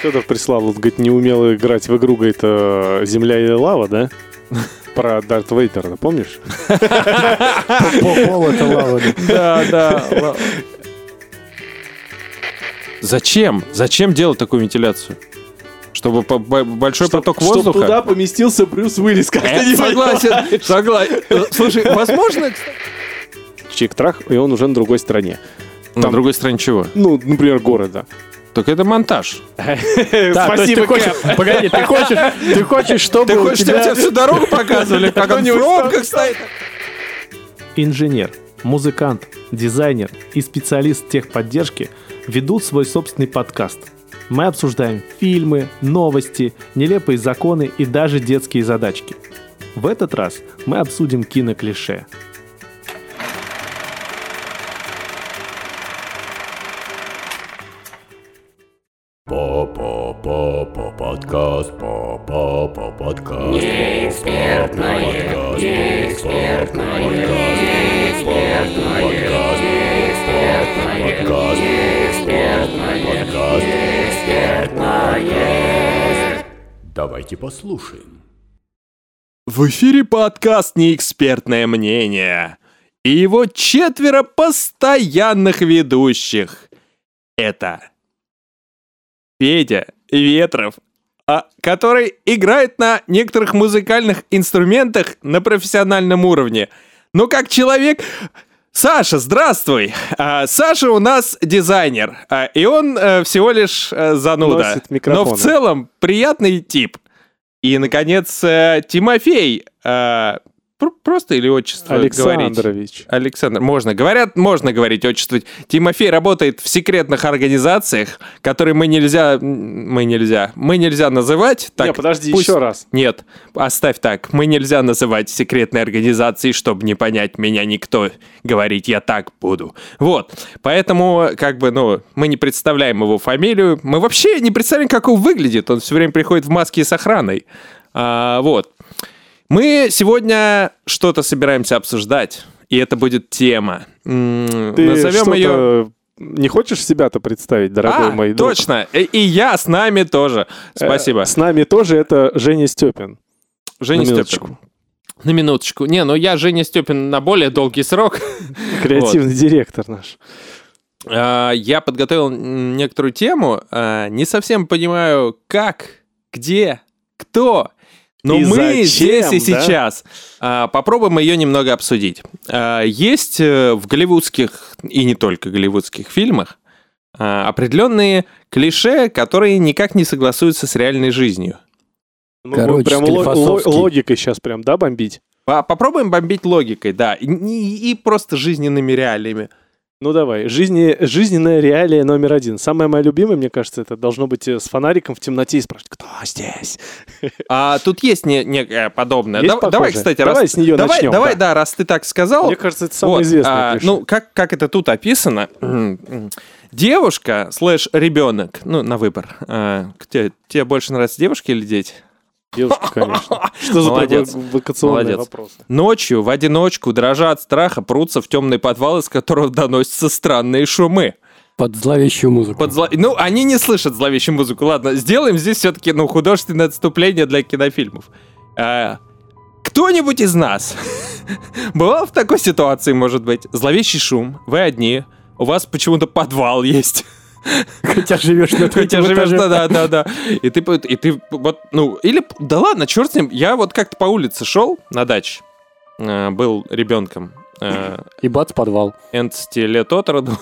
Федор прислал, он говорит, не умел играть в игру, говорит, э, «Земля или лава», да? Про Дарт Вейдера, помнишь? Пол это лава. Да, да. Зачем? Зачем делать такую вентиляцию? Чтобы большой поток Чтоб воздуха? туда поместился Брюс Уиллис, как Э, ты не согласен, согласен. Слушай, возможно, Чик-трах, и он уже на другой стороне. на другой стороне чего? Ну, например, города. Так это монтаж. Спасибо, погоди, ты хочешь, ты хочешь, чтобы Ты у хочешь, чтобы тебя... тебе всю дорогу показывали, как он в пробках стоит? Инженер, музыкант, дизайнер и специалист техподдержки ведут свой собственный подкаст. Мы обсуждаем фильмы, новости, нелепые законы и даже детские задачки. В этот раз мы обсудим киноклише. По-по-по-по подкаст, по-по-по подкаст. Неэкспертное, неэкспертное, неэкспертное, неэкспертное. Давайте послушаем. В эфире подкаст «Неэкспертное мнение» и его четверо постоянных ведущих. Это Петя Ветров, а, который играет на некоторых музыкальных инструментах на профессиональном уровне. Но как человек... Саша, здравствуй! А, Саша у нас дизайнер, а, и он э, всего лишь э, зануда. Но в целом приятный тип. И, наконец, э, Тимофей. Пр- просто или отчество говорить? Александрович. Александр, можно. Говорят, можно говорить отчество. Тимофей работает в секретных организациях, которые мы нельзя... Мы нельзя. Мы нельзя называть. Так, Не, подожди, пусть- еще раз. Нет, оставь так. Мы нельзя называть секретной организацией, чтобы не понять меня никто. Говорить я так буду. Вот. Поэтому, как бы, ну, мы не представляем его фамилию. Мы вообще не представляем, как он выглядит. Он все время приходит в маске с охраной. А, вот. Мы сегодня что-то собираемся обсуждать, и это будет тема. Ты Назовем ее... Не хочешь себя-то представить, дорогой А, мой друг? точно. И, и я с нами тоже. Э, Спасибо. С нами тоже это Женя Степин. Женя на Степин. минуточку. На минуточку. Не, ну я Женя Степин на более долгий срок. Креативный директор наш. А, Я подготовил некоторую тему. а, Не совсем понимаю, как, где, кто. Но И мы зачем, здесь и да? сейчас а, попробуем ее немного обсудить. А, Есть э, в голливудских и не только голливудских фильмах а, определенные клише, которые никак не согласуются с реальной жизнью. Ну, Короче, прям логикой сейчас прям, да, бомбить? По- Попробуем бомбить логикой, да, и, и- и просто жизненными реалиями. Ну давай, Жизни, жизненная реалия номер один. Самая моя любимая, мне кажется, это должно быть э, с фонариком в темноте и спрашивать, кто здесь? А тут есть не, некое подобное. Есть Дав- давай, кстати, Давай раз, с неё давай, начнем, давай, да. да. раз ты так сказал. Мне кажется, это самое вот, известное. а, ну, как, как это тут описано? Девушка слэш ребенок, ну, на выбор. А, тебе, тебе больше нравятся девушки или дети? Девушка, конечно. Что за Молодец. Молодец. вопрос? Ночью в одиночку, дрожа от страха, прутся в темный подвал, из которого доносятся странные шумы. Под зловещую музыку. Под зло- Ну, они не слышат зловещую музыку. Ладно, сделаем здесь все-таки, ну, художественное отступление для кинофильмов. А, Кто-нибудь из нас бывал в такой ситуации, может быть? Зловещий шум, вы одни, у вас почему-то подвал есть. Хотя живешь на Хотя живешь, да, да, да, да. И ты, и ты вот, ну, или, да ладно, черт с ним. Я вот как-то по улице шел на даче, э, был ребенком, э, И бац, подвал. 11 лет от роду.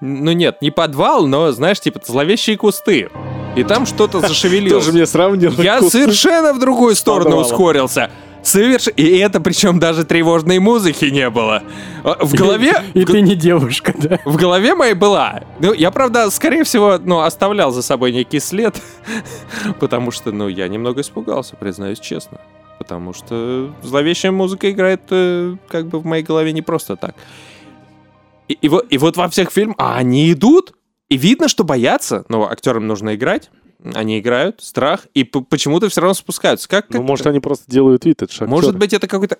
ну нет, не подвал, но, знаешь, типа зловещие кусты. И там что-то зашевелилось. Тоже мне сравнил. Я совершенно в другую сторону ускорился. Соверш... И это причем даже тревожной музыки не было. А, В голове... И ты не девушка, да? В голове моей была. Ну, я, правда, скорее всего, ну, оставлял за собой некий след, потому что, ну, я немного испугался, признаюсь честно. Потому что зловещая музыка играет э, как бы в моей голове не просто так. И, и вот, и вот во всех фильмах а они идут, и видно, что боятся, но актерам нужно играть. Они играют, страх, и почему-то все равно спускаются. Как, Ну, как- может, они просто делают вид, это же может быть, это какой-то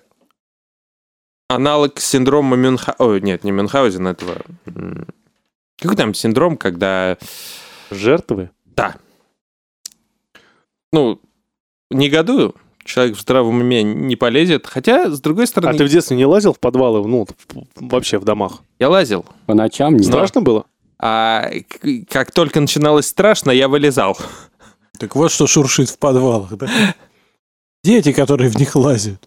аналог синдрома Мюнхгаузена. Ой, нет, не Мюнхгаузена, этого... Какой там синдром, когда... Жертвы? Да, ну, негодую. Человек в здравом уме не полезет. Хотя, с другой А стороны, ты в детстве не лазил в подвалы, ну, вообще в домах? я лазил. По ночам не Страшно было? А как только начиналось страшно, я вылезал. Так вот что шуршит в подвалах, да? Дети, которые в них лазят.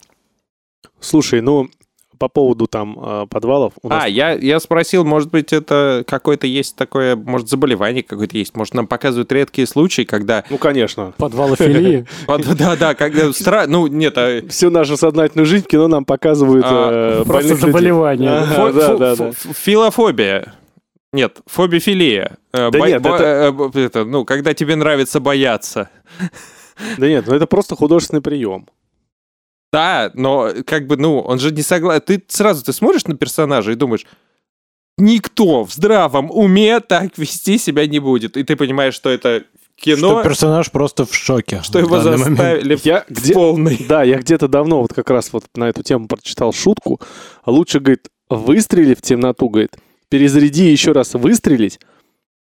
Слушай, ну, по поводу там э, подвалов... У нас А, я, я спросил, может быть, это какое-то есть такое, может, заболевание какое-то есть. Может, нам показывают редкие случаи, когда... Ну, конечно. Подвалофилии. Да-да, когда... стра- Ну, нет, а Всю нашу сознательную жизнь кино нам показывают А, э, Просто заболевание. Филофобия. Нет, фобифилия. Э, Да бо- нет, бо- это- э, это, ну, когда тебе нравится бояться. Да нет, ну это просто художественный прием. Да, но как бы, ну, он же не согласен. Ты сразу ты смотришь на персонажа и думаешь, никто в здравом уме так вести себя не будет. И ты понимаешь, что это кино, Что персонаж просто в шоке. что его заставили в- Я где... полный. Да, я где-то давно вот как раз вот на эту тему прочитал шутку. Лучше, говорит, выстрели в темноту, говорит, перезаряди еще раз выстрелить,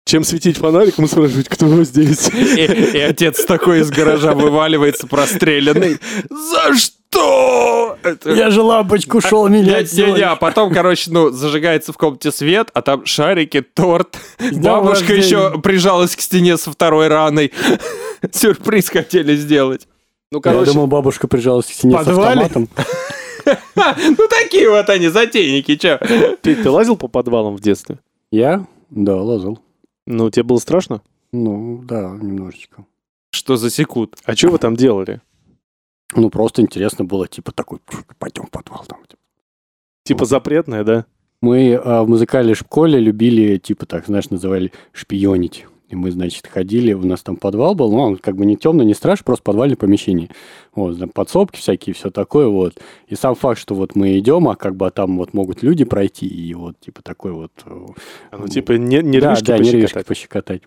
чем светить фонариком и спрашивать, кто здесь. И, и отец такой из гаража вываливается простреленный. За что? Это- Я же лампочку шел Не, менять. не, не, а потом, короче, ну, зажигается в комнате свет, а там шарики, торт. Бабушка рождения. еще прижалась к стене со второй раной. Сюрприз хотели сделать. Ну, Я короче, думал, бабушка прижалась к стене с подвале? автоматом. Ну, такие вот они, затейники, че? Петь, ты лазил по подвалам в детстве? Я? Да, лазал. Ну, тебе было страшно? Ну, да, немножечко. Что засекут? А что вы там делали? Ну, просто интересно было, типа, такой, пойдем в подвал там. Типа запретное, да? Мы а, в музыкальной школе любили, типа, так, знаешь, называли шпионить. И мы, значит, ходили, у нас там подвал был, ну, он как бы не темный, не страшный, просто подвальное помещение. Вот, там подсобки всякие, все такое, вот. И сам факт, что вот мы идем, а как бы там вот могут люди пройти, и вот, типа, такой вот... э, А, Ну, типа не- да, нервишки да, нервишки пощекотать. пощекотать.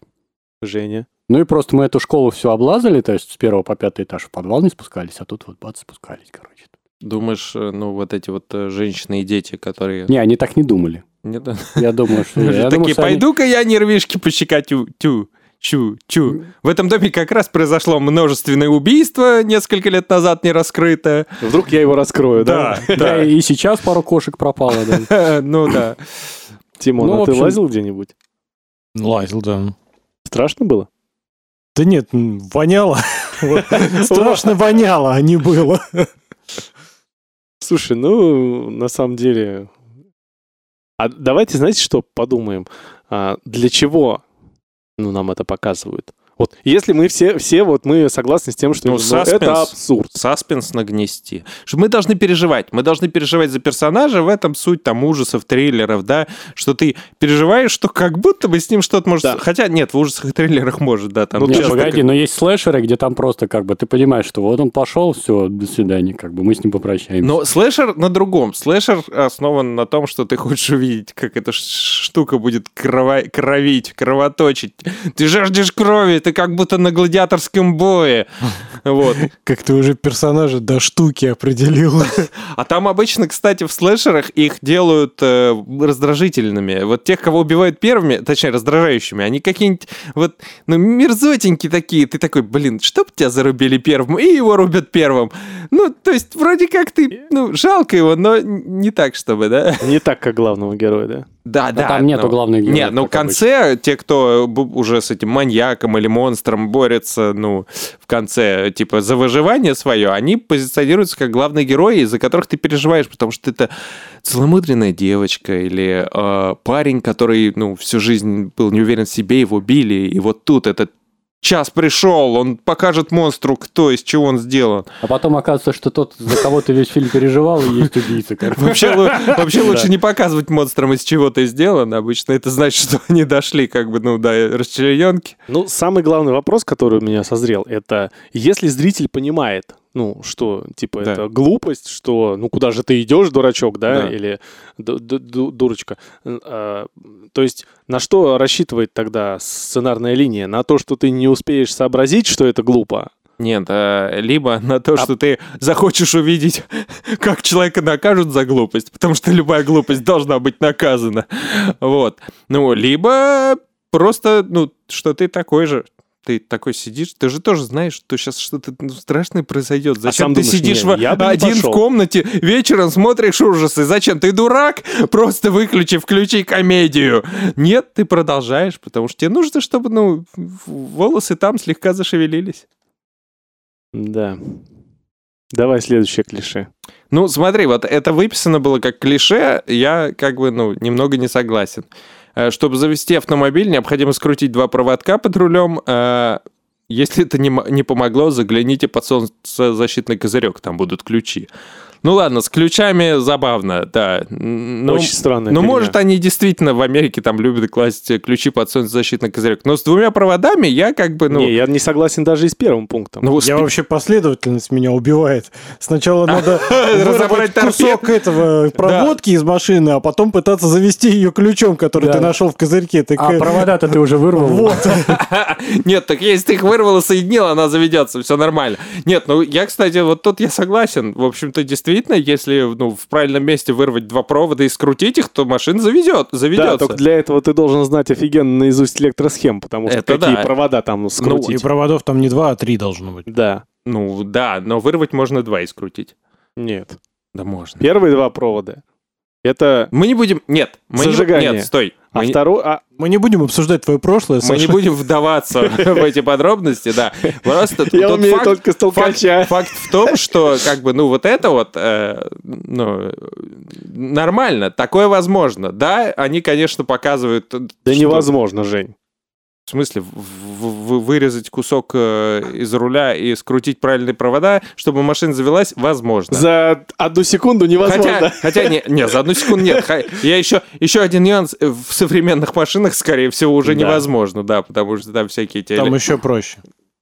Женя. Ну и просто мы эту школу все облазали, то есть с первого по пятый этаж в подвал не спускались, а тут вот бац, спускались, короче. Думаешь, э, ну, вот эти вот э, женщины и дети, которые... Не, они так не думали. Не да. Я думаю, что... я Такие, пойду-ка я нервишки пощекотю. Тю, чу, чу. В этом доме как раз произошло множественное убийство несколько лет назад не раскрытое. Вдруг я его раскрою, да? Да, и сейчас пару кошек пропало, да. Ну да. Тимон, Ну, а ты лазил где-нибудь? Лазил, да. Страшно было? Да нет, воняло. Страшно воняло, а не было. Слушай, ну, на самом деле... А давайте, знаете, что подумаем? А, для чего ну, нам это показывают? Вот, если мы все, все вот мы согласны с тем, что Ну, саспенс. это абсурд. Саспенс нагнести. Что мы должны переживать. Мы должны переживать за персонажа. В этом суть там ужасов, триллеров, да. Что ты переживаешь, что как будто бы с ним что-то может... Да. Хотя нет, в ужасах и триллерах может, да. Там Ну, Не, часто погоди, но есть слэшеры, где там просто как бы ты понимаешь, что вот он пошел, все, до свидания, как бы мы с ним попрощаемся. Но слэшер на другом. Слэшер основан на том, что ты хочешь увидеть, как эта штука будет крово- кровить, кровоточить. Ты жаждешь крови, ты как будто на гладиаторском бое. Вот. Как ты уже персонажа до штуки определил. А там обычно, кстати, в слэшерах их делают э, раздражительными. Вот тех, кого убивают первыми, точнее, раздражающими, они какие-нибудь вот, ну, мерзотенькие такие. Ты такой, блин, чтоб тебя зарубили первым, и его рубят первым. Ну, то есть, вроде как ты, ну, жалко его, но не так, чтобы, да? Не так, как главного героя, да? Да, Да да. там нету ну, главных героев, Нет, ну в конце те, кто уже с этим маньяком или монстром борется, ну, в конце, типа, за выживание свое, они позиционируются как главные герои, из-за которых ты переживаешь, потому что это целомудренная девочка или э, парень, который, ну, всю жизнь был не уверен в себе, его били, и вот тут этот час пришел, он покажет монстру, кто из чего он сделан. А потом оказывается, что тот, за кого ты весь фильм переживал, и есть убийца. Вообще, вообще лучше не показывать монстрам, из чего ты сделан. Обычно это значит, что они дошли как бы, ну да, расчлененки. Ну, самый главный вопрос, который у меня созрел, это если зритель понимает, ну, что, типа, Да. это глупость, что, ну, куда же ты идешь, дурачок, да, Да. или ду- дурочка. А, то есть, на что рассчитывает тогда сценарная линия? На то, что ты не успеешь сообразить, что это глупо? Нет, а, либо на то, что ты захочешь увидеть, как человека накажут за глупость, потому что любая глупость должна быть наказана. Вот. Ну, либо просто, ну, что ты такой же. Ты такой сидишь, ты же тоже знаешь, что сейчас что-то ну, страшное произойдет. Зачем сам ты думаешь, сидишь не, в- я один пошел. в комнате, вечером смотришь ужасы? Зачем? Ты дурак? Просто выключи, включи комедию. Нет, ты продолжаешь, потому что тебе нужно, чтобы, ну, волосы там слегка зашевелились. Да. Давай следующее клише. Ну, смотри, вот это выписано было как клише, я как бы, ну, немного не согласен. Э, Чтобы завести автомобиль, необходимо скрутить два проводка под рулем. Э, Если это не, не помогло, загляните под солнцезащитный козырек, там будут ключи. Ну ладно, с ключами забавно, да. Н- Ну, Очень странная ну, фигня. может, они действительно в Америке там любят класть ключи под солнцезащитный козырек. Но с двумя проводами я как бы, ну... Не, я не согласен даже и с первым пунктом. ну, Я спи- вообще последовательность меня убивает. Сначала надо Разобрать кусок этого проводки из машины, а потом пытаться завести ее ключом, который ты нашел в козырьке. А э, провода-то ты уже вырвал. Вот. Нет, так если ты их вырвал и соединил, она заведется, все нормально. Нет, ну я, кстати, вот тут я согласен. В общем-то, действительно, если ну, в правильном месте вырвать два провода и скрутить их, то машина заведет, Да, заведется. только для этого ты должен знать офигенно наизусть электросхем, потому что Это какие да. провода там И скрутить. проводов там не два, а три должно быть. Да. Ну да, но вырвать можно два и скрутить. Нет. Да можно. Первые два провода. Это... Мы не будем... Нет, мы не... Зажигание. Нет, стой. А Мы не- второй... а, Мы не будем обсуждать твое прошлое, Мы не Саша. будем вдаваться в эти подробности, да. Просто я умею факт- только с Факт, в том, что как бы, ну, вот это вот, э, ну, нормально, такое возможно. Да, они, конечно, показывают... Да невозможно, Жень. В смысле, в- в- в- вырезать кусок э, из руля и скрутить правильные провода, чтобы машина завелась, возможно. За одну секунду невозможно. Хотя, хотя не, не, за одну секунду нет. Я еще, еще один нюанс. э, В современных машинах, скорее всего, уже Да. невозможно, да, потому что там всякие эти... Там еще проще.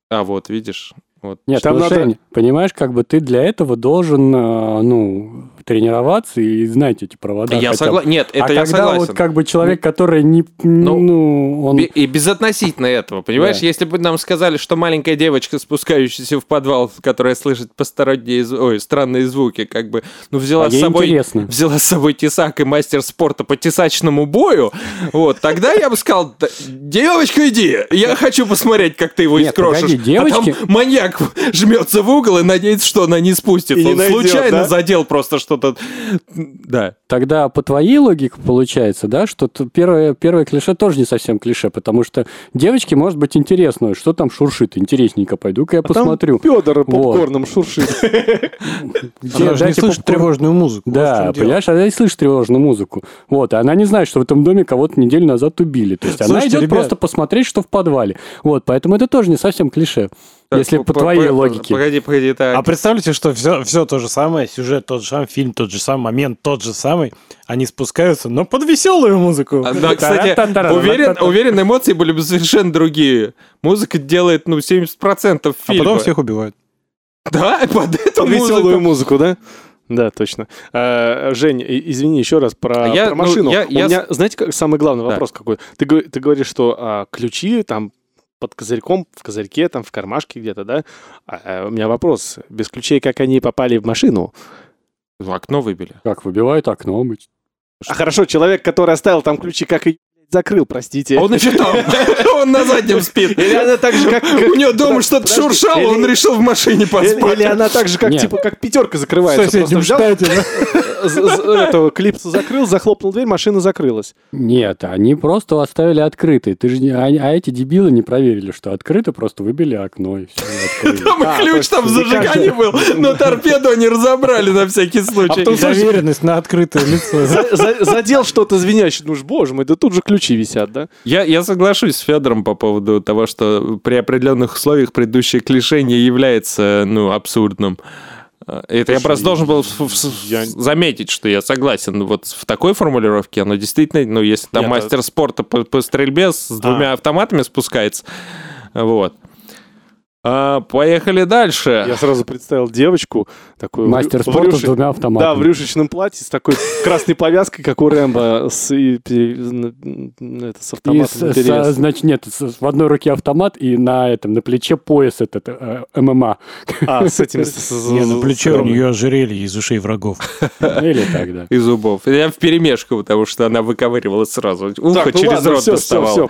А, вот, видишь. Вот. Нет, Там надо- понимаешь, как бы ты для этого должен, э, ну, тренироваться и знать эти провода. я согласен. Нет, это а я когда согласен. вот как бы человек, который не, Ну, ну, он... И безотносительно этого, понимаешь? Да. Если бы нам сказали, что маленькая девочка, спускающаяся в подвал, которая слышит посторонние, ой, странные звуки, как бы, ну, взяла А с собой... интересно. Взяла с собой тесак и мастер спорта по тесачному бою, вот, тогда я бы сказал, «Да, девочка, иди, я хочу посмотреть, как ты его Нет, искрошишь. погоди, девочки- А там маньяк жмется в угол и надеется, что она не. И не Он найдет, случайно да? задел просто что-то. Да. Тогда по твоей логике получается, да, что первое, первое клише тоже не совсем клише, потому что девочке может быть интересно, что там шуршит, интересненько, пойду-ка я посмотрю. Федор попкорном шуршит. Где- Она же не слышит тревожную музыку. вот Да, понимаешь, она не слышит тревожную музыку. Вот, и она не знает, что в этом доме кого-то неделю назад убили. То есть она идет просто посмотреть, что в подвале. Вот, поэтому это тоже не совсем клише. если Так, по п- твоей п- логике. Погоди, погоди, так. А представьте, что все, все то же самое, сюжет тот же самый, фильм тот же самый, момент тот же самый, они спускаются, но под веселую музыку. А, Да, кстати, уверен, уверен, эмоции были бы совершенно другие. Музыка делает, ну, 70% А фильма. потом всех убивают. Да, под эту Под веселую музыку. да? Да, точно. А, Жень, извини еще раз про, Я, про ну, машину. я- У я меня, знаете, как, самый главный Да. вопрос какой? Ты, ты говоришь, что а, ключи там под козырьком, в козырьке, там в кармашке где-то, да? А, а у меня вопрос. Без ключей как они попали в машину? В окно выбили. Как, выбивают окно обычно. А хорошо, человек, который оставил там ключи, как и закрыл, простите. Он еще там. Он на заднем спит. Или она так же, как... У него дома что-то шуршало, он решил в машине поспать. или она так же, как, типа, как пятерка закрывается. соседнем Просто эту клипсу закрыл, захлопнул дверь, машина закрылась. Нет, они просто оставили открытой. Ты же не- а, а эти дебилы не проверили, что открыто, просто выбили окно и все. Там и А, ключ там в не зажигании был, но торпеду они разобрали на всякий случай. потом, слушай, Доверенность на открытое лицо. За- за- задел что-то звенящее, ну ж, боже мой, да тут же ключи висят, да? Я, я соглашусь с Федором по поводу того, что при определенных условиях предыдущее клише не является ну, абсурдным. А, Это я просто должен был я- заметить, что я согласен. Вот в такой формулировке оно действительно, ну, если там Нет, мастер спорта по, по стрельбе с двумя автоматами спускается, вот. А, поехали дальше. Я сразу представил девочку, такую... Мастер в спорта с рюши- двумя Да, автоматами. в рюшечном платье с такой красной повязкой, как у Рэмбо, с, и н- это, с И автоматом с- наперевес. с- значит, нет, с- в одной руке автомат и на этом, на плече пояс этот э, ММА. А, с этим... с- с- Не, на с- плече у с- нее ожерелье из ушей врагов. Или так, да. И зубов. Я в перемешку, потому что она выковыривала сразу. Ухо ну через рот доставала.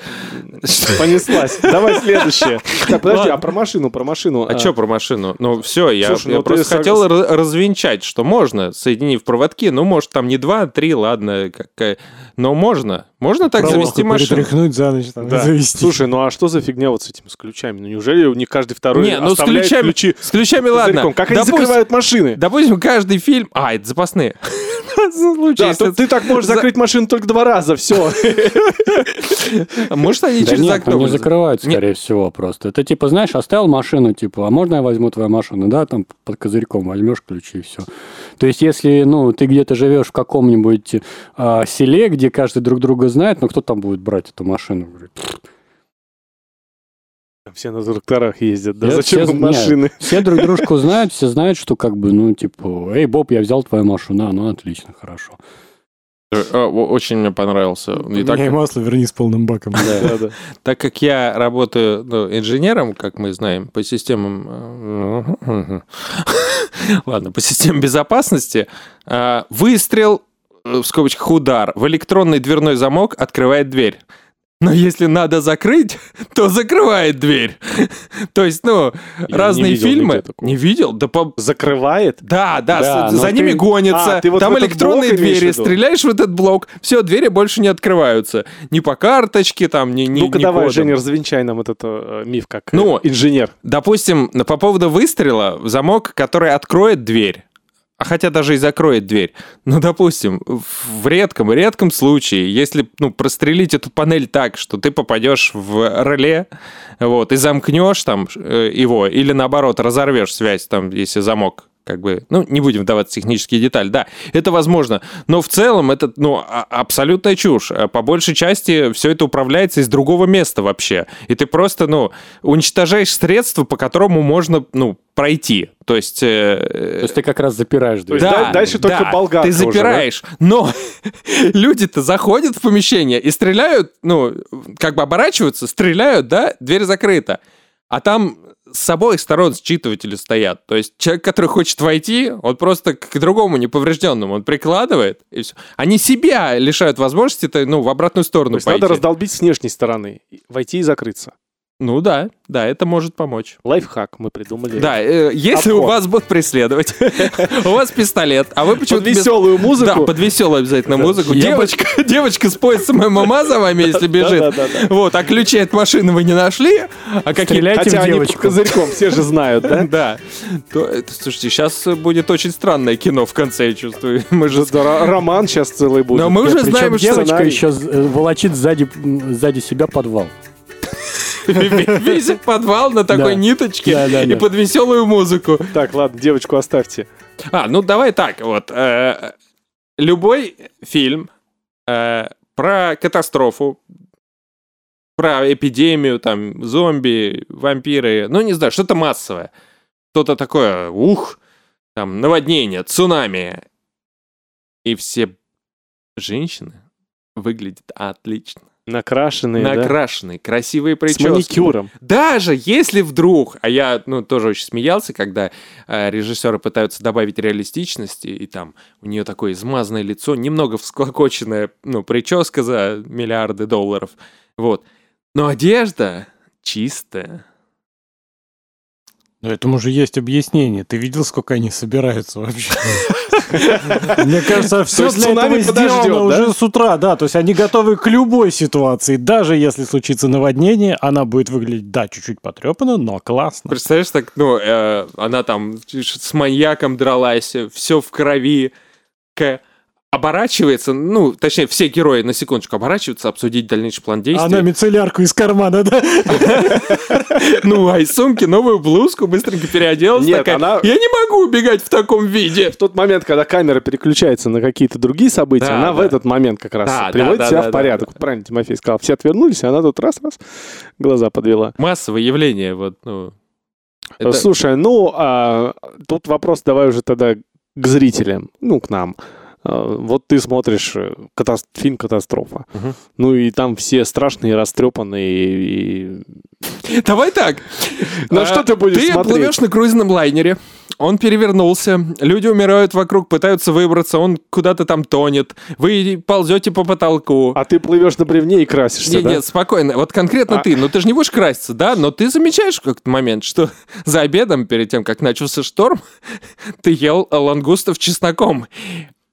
все. Понеслась. Давай следующее. Так, подожди, а про машину, про машину. А что про машину? Ну, все, я, Слушай, я ну ты просто сог- хотел ра- развенчать, что можно, соединив проводки. Ну, может, там не два, а три, ладно. какая- Но можно. Можно так Проводку завести машину. перетряхнуть за ночь, там, Да. завести. Слушай, ну а что за фигня вот с этими с ключами? Ну неужели не каждый второй Не, ну с ключами, ключи с ключами ладно. козырьком? Как они Допустим- закрывают машины? Допустим, каждый фильм... А, это запасные. Случай, Да, ты так можешь за- закрыть машину только два раза, все. Может, они через окно... они вылезут? закрывают, Не- скорее всего, просто. Это типа, знаешь, оставил машину, типа, а можно я возьму твою машину? Да, там под козырьком возьмешь ключи и все. То есть, если, ну, ты где-то живешь в каком-нибудь а, селе, где каждый друг друга знает, ну, кто там будет брать эту машину? Говорит, Все на тракторах ездят, да? Я Зачем все- им нет. машины? Все друг дружку знают, все знают, что как бы, ну, типа, эй, Боб, я взял твою машину. А, ну, отлично, хорошо. Э, Очень мне понравился. И так, масло, верни с полным баком. Да, да. так как я работаю ну, инженером, как мы знаем, по системам... э, Ладно, по системам безопасности, э, выстрел, в скобочках удар, в электронный дверной замок открывает дверь. Но если надо закрыть, то закрывает дверь. То есть, ну, Я не разные видел фильмы... Не видел? Да по- Закрывает? Да, да, Да, с- но за ты- ними гонятся. А, ты вот Там электронные двери. Стреляешь в этот блок, все, двери больше не открываются. Ни по карточке, там, ни, ни Ну-ка ни давай, кодом. Женя, развенчай нам этот э, миф как э, Ну, инженер. Допустим, по поводу выстрела, замок, который откроет дверь, а хотя даже и закроет дверь. Ну, допустим, в редком, редком случае, если ну, прострелить эту панель так, что ты попадешь в реле, вот, и замкнешь там э, его, или наоборот, разорвешь связь, там, если замок как бы, ну, не будем вдаваться в технические детали, да, это возможно, но в целом это, ну, а- абсолютная чушь. А По большей части все это управляется из другого места вообще, и ты просто, ну, уничтожаешь средства, по которому можно, ну, пройти, то есть... э, То есть, ты как раз запираешь дверь. есть да- дальше только болгарка Ты уже, да? запираешь, но люди-то заходят в помещение и стреляют, ну, как бы оборачиваются, стреляют, да, дверь закрыта. А там с обоих сторон считыватели стоят. То есть человек, который хочет войти, он просто к другому неповрежденному, он прикладывает, и все. Они себя лишают возможности, -то, ну, в обратную То сторону есть пойти. надо раздолбить с внешней стороны, войти и закрыться. Ну да, да, это может помочь. Лайфхак мы придумали. Да, э, если у Обход. вас будут преследовать, у вас пистолет, а вы Под почему-то без- веселую музыку. Да, под веселую обязательно музыку. Девочка, девочка с поясом ММА за вами, если бежит. Вот, а ключи от машины вы не нашли, а какие... Стреляйте Хотя в они девочку. козырьком, все же знают, да? Да. Это, слушайте, сейчас будет очень странное кино в конце, я чувствую. Мы же... Роман сейчас целый будет. Но мы уже знаем, что девочка еще з- волочит сзади себя подвал. весит подвал на такой ниточке и под веселую музыку. Так, ладно, девочку оставьте. А, ну давай так, вот. э, любой фильм э, про катастрофу, про эпидемию, там, зомби, вампиры, ну, не знаю, что-то массовое. Что-то такое, ух, там, наводнение, цунами. И все женщины выглядят отлично. Накрашенные, да? Накрашенные, красивые С прически. маникюром. Даже если вдруг, а я, ну, тоже очень смеялся, когда э, режиссеры пытаются добавить реалистичности, и там у нее такое измазанное лицо, немного всклокоченная, ну, прическа за миллиарды долларов, вот. Но одежда чистая. Но этому же есть объяснение. Ты видел, сколько они собираются вообще? Мне кажется, все для этого сделано уже с утра, да. То есть они готовы к любой ситуации. Даже если случится наводнение, она будет выглядеть, да, чуть-чуть потрепанно, но классно. Представляешь, так, ну, э, она там с маньяком дралась, все в крови, к- оборачивается, ну, точнее, все герои на секундочку оборачиваются, обсудить дальнейший план действий. Она мицеллярку из кармана, да? Ну, а из сумки новую блузку быстренько переоделась. Нет, она- Я не могу убегать в таком виде. В тот момент, когда камера переключается на какие-то другие события, она в этот момент как раз приводит себя в порядок. Правильно Тимофей сказал. Все отвернулись, а она тут раз-раз глаза подвела. Массовое явление, вот, ну... Слушай, ну, а, тут вопрос давай уже тогда к зрителям, ну, к нам. А, Вот ты смотришь э, катас- фильм «Катастрофа». Мгм. Ну, и там все страшные, растрепанные. И... Давай так. На А, что ты будешь Ты смотреть? плывешь на круизном лайнере, он перевернулся, люди умирают вокруг, пытаются выбраться, он куда-то там тонет, вы ползете по потолку. А ты плывешь на бревне и красишься, Нет, да? нет, спокойно. Вот конкретно А- ты, ну ты же не будешь краситься, да? Но ты замечаешь в какой-то момент, что за обедом, перед тем, как начался шторм, ты ел лангустов чесноком.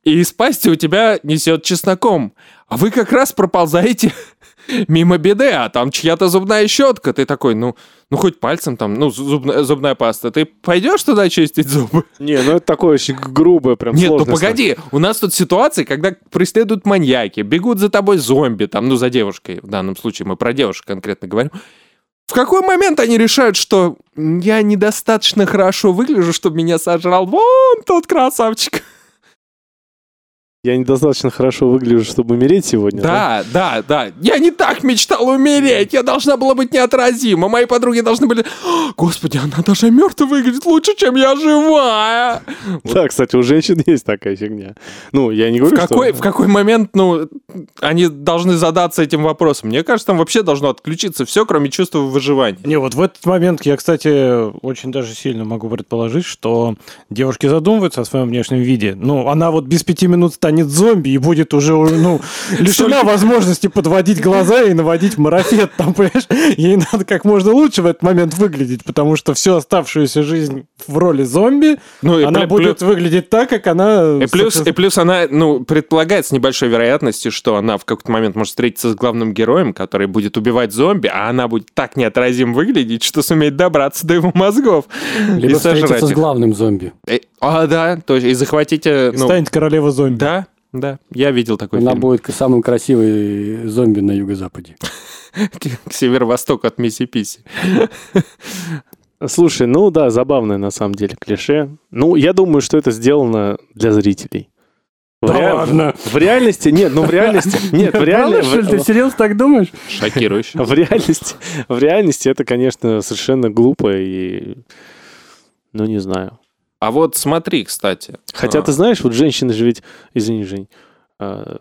И из пасти у тебя несет чесноком. А вы как раз проползаете мимо беды, а там чья-то зубная щетка. Ты такой, ну, ну хоть пальцем там, ну, зубная, зубная паста. Ты пойдешь туда чистить зубы? Не, ну это такое очень грубое, прям Нет, ну погоди, у нас тут ситуации, когда преследуют маньяки, бегут за тобой зомби, там, ну, за девушкой, в данном случае мы про девушек конкретно говорим. В какой момент они решают, что я недостаточно хорошо выгляжу, чтобы меня сожрал вон тот красавчик? Я недостаточно хорошо выгляжу, чтобы умереть сегодня, да? Да, да, да. Я не так мечтала умереть. Я должна была быть неотразима. Мои подруги должны были... «О, Господи, она даже мертвая выглядит лучше, чем я живая. Да, кстати, у женщин есть такая фигня. Ну, я не В говорю, какой, что... в какой момент, ну, они должны задаться этим вопросом? Мне кажется, там вообще должно отключиться все, кроме чувства выживания. Не, вот в этот момент я, кстати, очень даже сильно могу предположить, что девушки задумываются о своем внешнем виде. Ну, она вот без пяти минут станет зомби и будет уже, ну, лишена возможности подводить глаза и наводить марафет, там, понимаешь? Ей надо как можно лучше в этот момент выглядеть, потому что всю оставшуюся жизнь в роли зомби Ну, и она плю- будет выглядеть так, как она... И плюс, и плюс она, ну, предполагает с небольшой вероятностью, что она в какой-то момент может встретиться с главным героем, который будет убивать зомби, а она будет так неотразим выглядеть, что сумеет добраться до его мозгов. Либо и сожрать встретиться с главным зомби. Э, А, да, точно. И захватите... Ну, станет королева зомби. да, да, я видел такой Она фильм. будет самым красивый зомби на юго-западе. К северо-востоку от Миссиписи. Слушай, ну да, забавное на самом деле клише. Ну, я думаю, что это сделано для зрителей. В, Да ре- ладно? в реальности, нет, ну в реальности, нет, в реальности, Правда, что ли? Ты серьезно так думаешь? Шокирующе. в реальности, в реальности это, конечно, совершенно глупо и, ну не знаю. А вот смотри, кстати. Хотя А, ты знаешь, вот женщины же ведь, извини, Жень, а,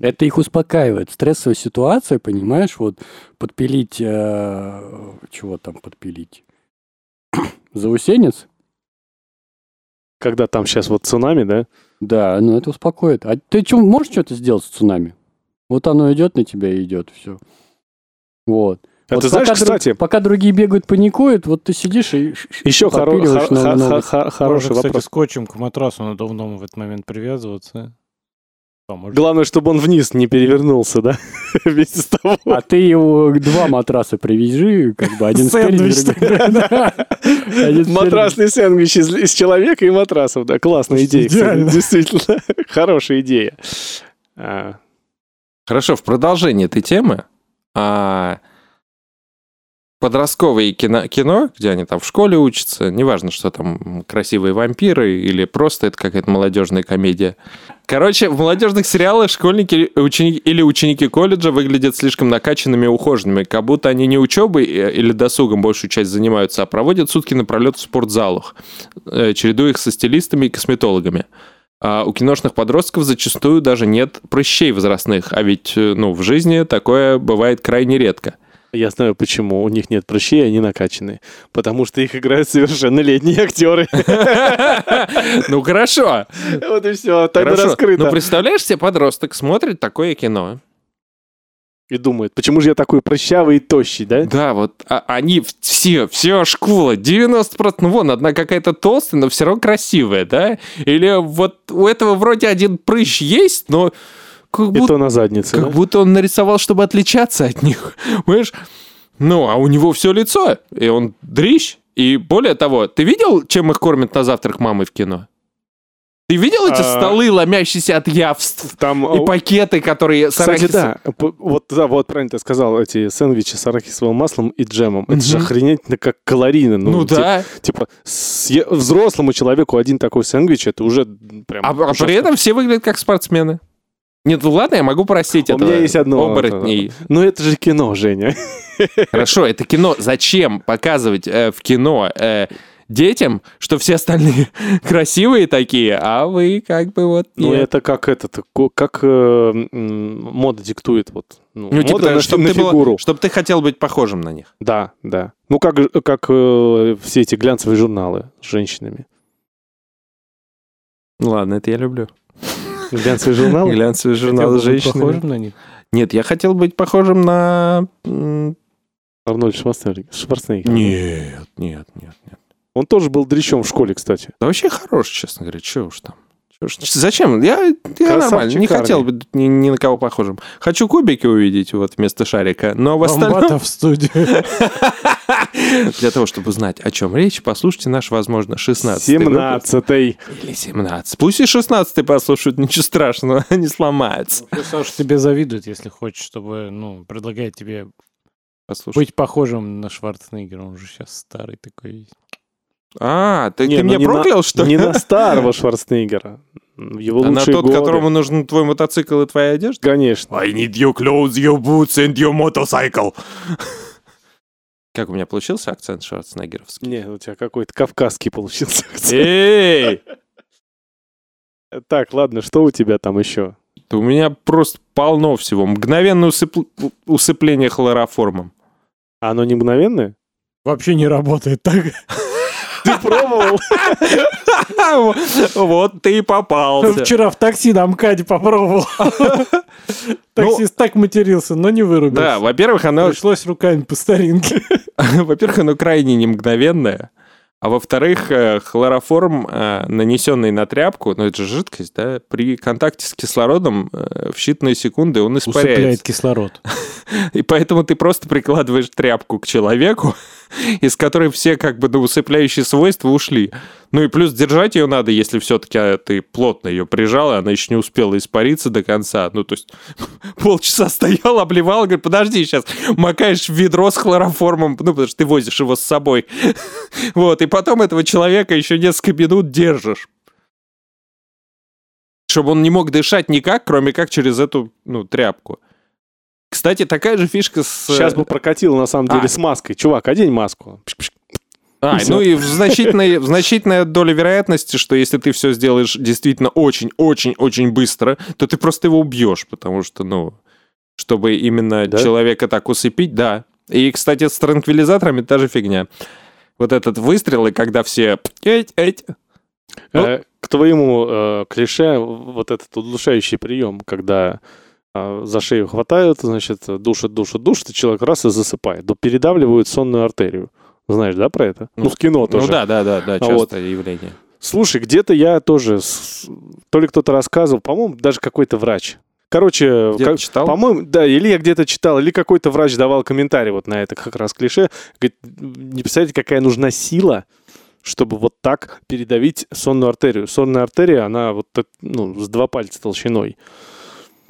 Это их успокаивает. Стрессовая ситуация, понимаешь, вот подпилить... э, чего там подпилить? Заусенец? когда там сейчас вот цунами, да? Да, ну это успокоит. А ты что, можешь что-то сделать с цунами? Вот оно идет на тебя и идет, все. Вот. А Вот ты знаешь, пока дру- кстати, Пока другие бегают, паникуют, вот ты сидишь и... еще хоро- подпиливаешь хо- новый- хо- новый. хо- хороший кстати, вопрос. скотчем к матрасу надувному в этот момент привязываться. Поможет. Главное, чтобы он вниз не перевернулся, да? Вместе с тобой. А ты его два матраса привяжи, как бы один Сэндвич. Матрасный сэндвич из, человека и матрасов, да, классная идея, действительно, хорошая идея. А, Хорошо, в продолжение этой темы. Подростковое кино, кино, где они там в школе учатся, неважно, что там красивые вампиры или просто это какая-то молодежная комедия. Короче, в молодежных сериалах школьники ученики, или ученики колледжа выглядят слишком накачанными и ухоженными, как будто они не учебой э, или досугом большую часть занимаются, а проводят сутки напролет в спортзалах, э, чередуя их со стилистами и косметологами. А у киношных подростков зачастую даже нет прыщей возрастных, а ведь э, ну, в жизни такое бывает крайне редко. Я знаю, почему у них нет прыщей, они накачанные. Потому что их играют совершеннолетние актеры. Ну хорошо. Вот и все, Хорошо. раскрыта. Ну представляешь себе, подросток смотрит такое кино. И думает, почему же я такой прыщавый и тощий, да? Да, вот а- они все, все школа, 90%, ну вон, одна какая-то толстая, но все равно красивая, да? Или вот у этого вроде один прыщ есть, но как И будто, то на заднице, как да? будто он нарисовал, чтобы отличаться от них. Понимаешь? Ну, а у него все лицо, и он дрищ. И более того, ты видел, чем их кормят на завтрак мамы в кино? Ты видел эти А. столы, ломящиеся от явств? Там, И пакеты, которые с Кстати, арахисом- да, вот, да, вот правильно ты сказал, эти сэндвичи с арахисовым маслом и джемом. Это же охренительно как калорийно. Ну, ти- да. Типа, съе- взрослому человеку один такой сэндвич, это уже прям... А, а при этом все выглядят как спортсмены. Нет, ну ладно, я могу простить У это. меня есть одно... Оборотней. Ну, это же кино, Женя. Хорошо, это кино. Зачем показывать э, в кино э, детям, что все остальные красивые такие, а вы как бы вот... Ну, нет? это как этот, как э, мода диктует, вот. Ну, Ну, типа, мода на, чтобы на ты, фигуру. чтоб ты хотел быть похожим на них. Да, да. Ну, как, как э, все эти глянцевые журналы с женщинами. Ладно, это я люблю. Глянцевый журнал? Глянцевый журнал с женщинами. похожим на них. Нет, я хотел быть похожим на... Арнольд Шварценеггер. Шварценеггер. Нет, нет, нет, нет. Он тоже был дрищом в школе, кстати. Да вообще хорош, честно говоря. Чего уж там. Уж- Зачем? Я, я Красавчик нормально. Не Арни. хотел бы ни, ни на кого похожим. Хочу кубики увидеть вот вместо шарика, но в остальном... Бомбата в студию. Для того, чтобы узнать, о чем речь, послушайте наш, возможно, 16 17-й. или 17. Пусть и 16 послушают, ничего страшного, они сломаются. Саша тебе завидует, если хочет, чтобы, ну, предлагает тебе Послушай. быть похожим на Шварценеггера. Он же сейчас старый такой. А, ты, Не, ты ну меня не на- проклял, что Не ли? на старого Шварценеггера. В Его А на тот, годы. которому нужен твой мотоцикл и твоя одежда? Конечно. I need your clothes, your boots and your motorcycle. Как у меня получился акцент шварценеггеровский? Не, у тебя какой-то кавказский получился. Эй! Так, ладно, что у тебя там еще? Да У меня просто полно всего. Мгновенное усып- усыпление хлороформом. А оно не мгновенное? Вообще не работает так. Ты пробовал? Вот ты и попался. Вчера в такси на МКАДе попробовал. Таксист так матерился, но не вырубился. Да, во-первых, оно, Пришлось руками по старинке. во-первых, оно крайне не мгновенное. А во-вторых, э, хлороформ, э, нанесенный на тряпку, ну это же жидкость, да, при контакте с кислородом э, в считанные секунды он Усыпляет испаряется. кислород. И поэтому ты просто прикладываешь тряпку к человеку, из которой все как бы ну, усыпляющие свойства ушли. Ну и плюс держать ее надо, если все-таки ты плотно ее прижал, и она еще не успела испариться до конца. Ну, то есть полчаса стоял, обливал, говорит, подожди, сейчас макаешь в ведро с хлороформом, ну, потому что ты возишь его с собой. Вот, и потом этого человека еще несколько минут держишь. Чтобы он не мог дышать никак, кроме как через эту, ну, тряпку. Кстати, такая же фишка с... Сейчас бы прокатило, на самом деле, А. с маской. Чувак, одень маску. А, И ну и в значительной, в значительная доля вероятности, что если ты все сделаешь действительно очень-очень-очень быстро, то ты просто его убьешь, потому что, ну, чтобы именно Да? человека так усыпить, да. И, кстати, с транквилизаторами та же фигня. Вот этот выстрел, и когда все... «Эть, эть», Ну- Э, К твоему э, клише вот этот удушающий прием, когда э, за шею хватают, значит, душат, душат, душат, и человек раз и засыпает. Да передавливают сонную артерию. Знаешь, да, про это? Ну, Ну, в кино тоже. Ну да, да, да, да, А частое явление. Слушай, где-то я тоже, то ли кто-то рассказывал, по-моему, даже какой-то врач. Короче, как- читал? по-моему, да, или я где-то читал, или какой-то врач давал комментарий вот на это как раз клише. Говорит, не представляете, какая нужна сила, чтобы вот так передавить сонную артерию. Сонная артерия, она вот так, ну, с два пальца толщиной.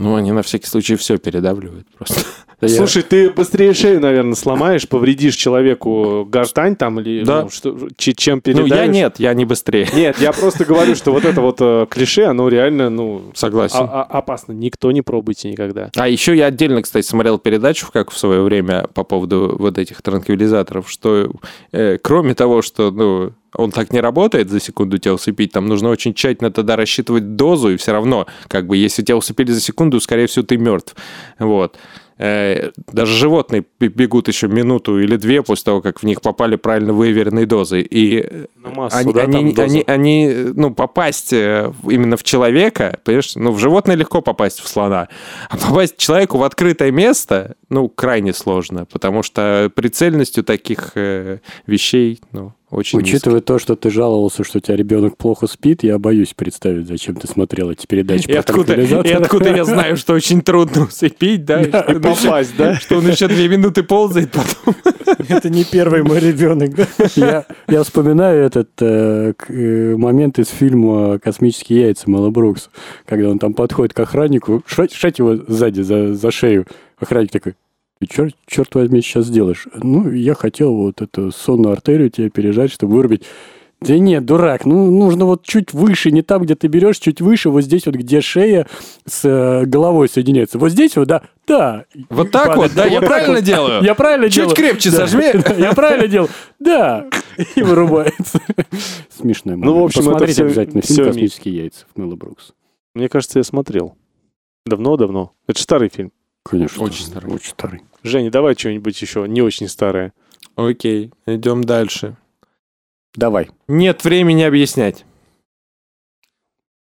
Ну, они на всякий случай все передавливают просто. Да я- Слушай, ты быстрее шею, наверное, сломаешь, повредишь человеку гортань там или Да. ну, что, чем Ну, передавишь. я нет, я не быстрее. Нет, я просто говорю, что вот это вот э, клише, оно реально, ну, Согласен. а- а- опасно. Никто не пробуйте никогда. А еще я отдельно, кстати, смотрел передачу, как в свое время, по поводу вот этих транквилизаторов, что э, кроме того, что ну, он так не работает за секунду тебя усыпить, там нужно очень тщательно тогда рассчитывать дозу, и все равно, как бы, если тебя усыпили за секунду, скорее всего, ты мертв. Вот. Э, Даже животные бегут еще минуту или две после того, как в них попали правильно выверенные дозы. И э, На массу, они, да, они, доза? они, они, ну, попасть э, именно в человека, понимаешь, ну, в животное легко попасть в слона, а попасть человеку в открытое место, ну, крайне сложно, потому что прицельностью таких э, вещей, ну, очень Учитывая то, что ты жаловался, что у тебя ребенок плохо спит, я боюсь представить, зачем ты смотрел эти передачи низкий. и про откуда, и откуда я знаю, что очень трудно усыпить, да, что он еще- Попасть, да? что он еще две минуты ползает потом. Это не первый мой ребенок, да? Я, я вспоминаю этот э, к- э, момент из фильма «Космические яйца» Мэла Брукс, когда он там подходит к охраннику, шать, шать его сзади за, за шею. Охранник такой, ты черт, черт возьми сейчас сделаешь? Ну, я хотел вот эту сонную артерию тебе пережать, чтобы вырубить. Да нет, дурак, ну нужно вот чуть выше, не там, где ты берешь, чуть выше, вот здесь вот, где шея с э, головой соединяется. Вот здесь вот, да, да. Вот так падает. вот, да, я правильно вот. делаю? Я правильно Чуть делаю? крепче Да. зажми. Да, Я правильно делал? Да. И вырубается. Смешной момент. Ну, в общем, это Посмотрите обязательно фильм. «Космические яйца» Мэла Брукс. Мне кажется, я смотрел. Давно-давно. Это же старый фильм. Конечно. Очень старый. Очень старый. Женя, давай что-нибудь еще не очень старое. Окей, идем дальше. Давай. Нет времени объяснять.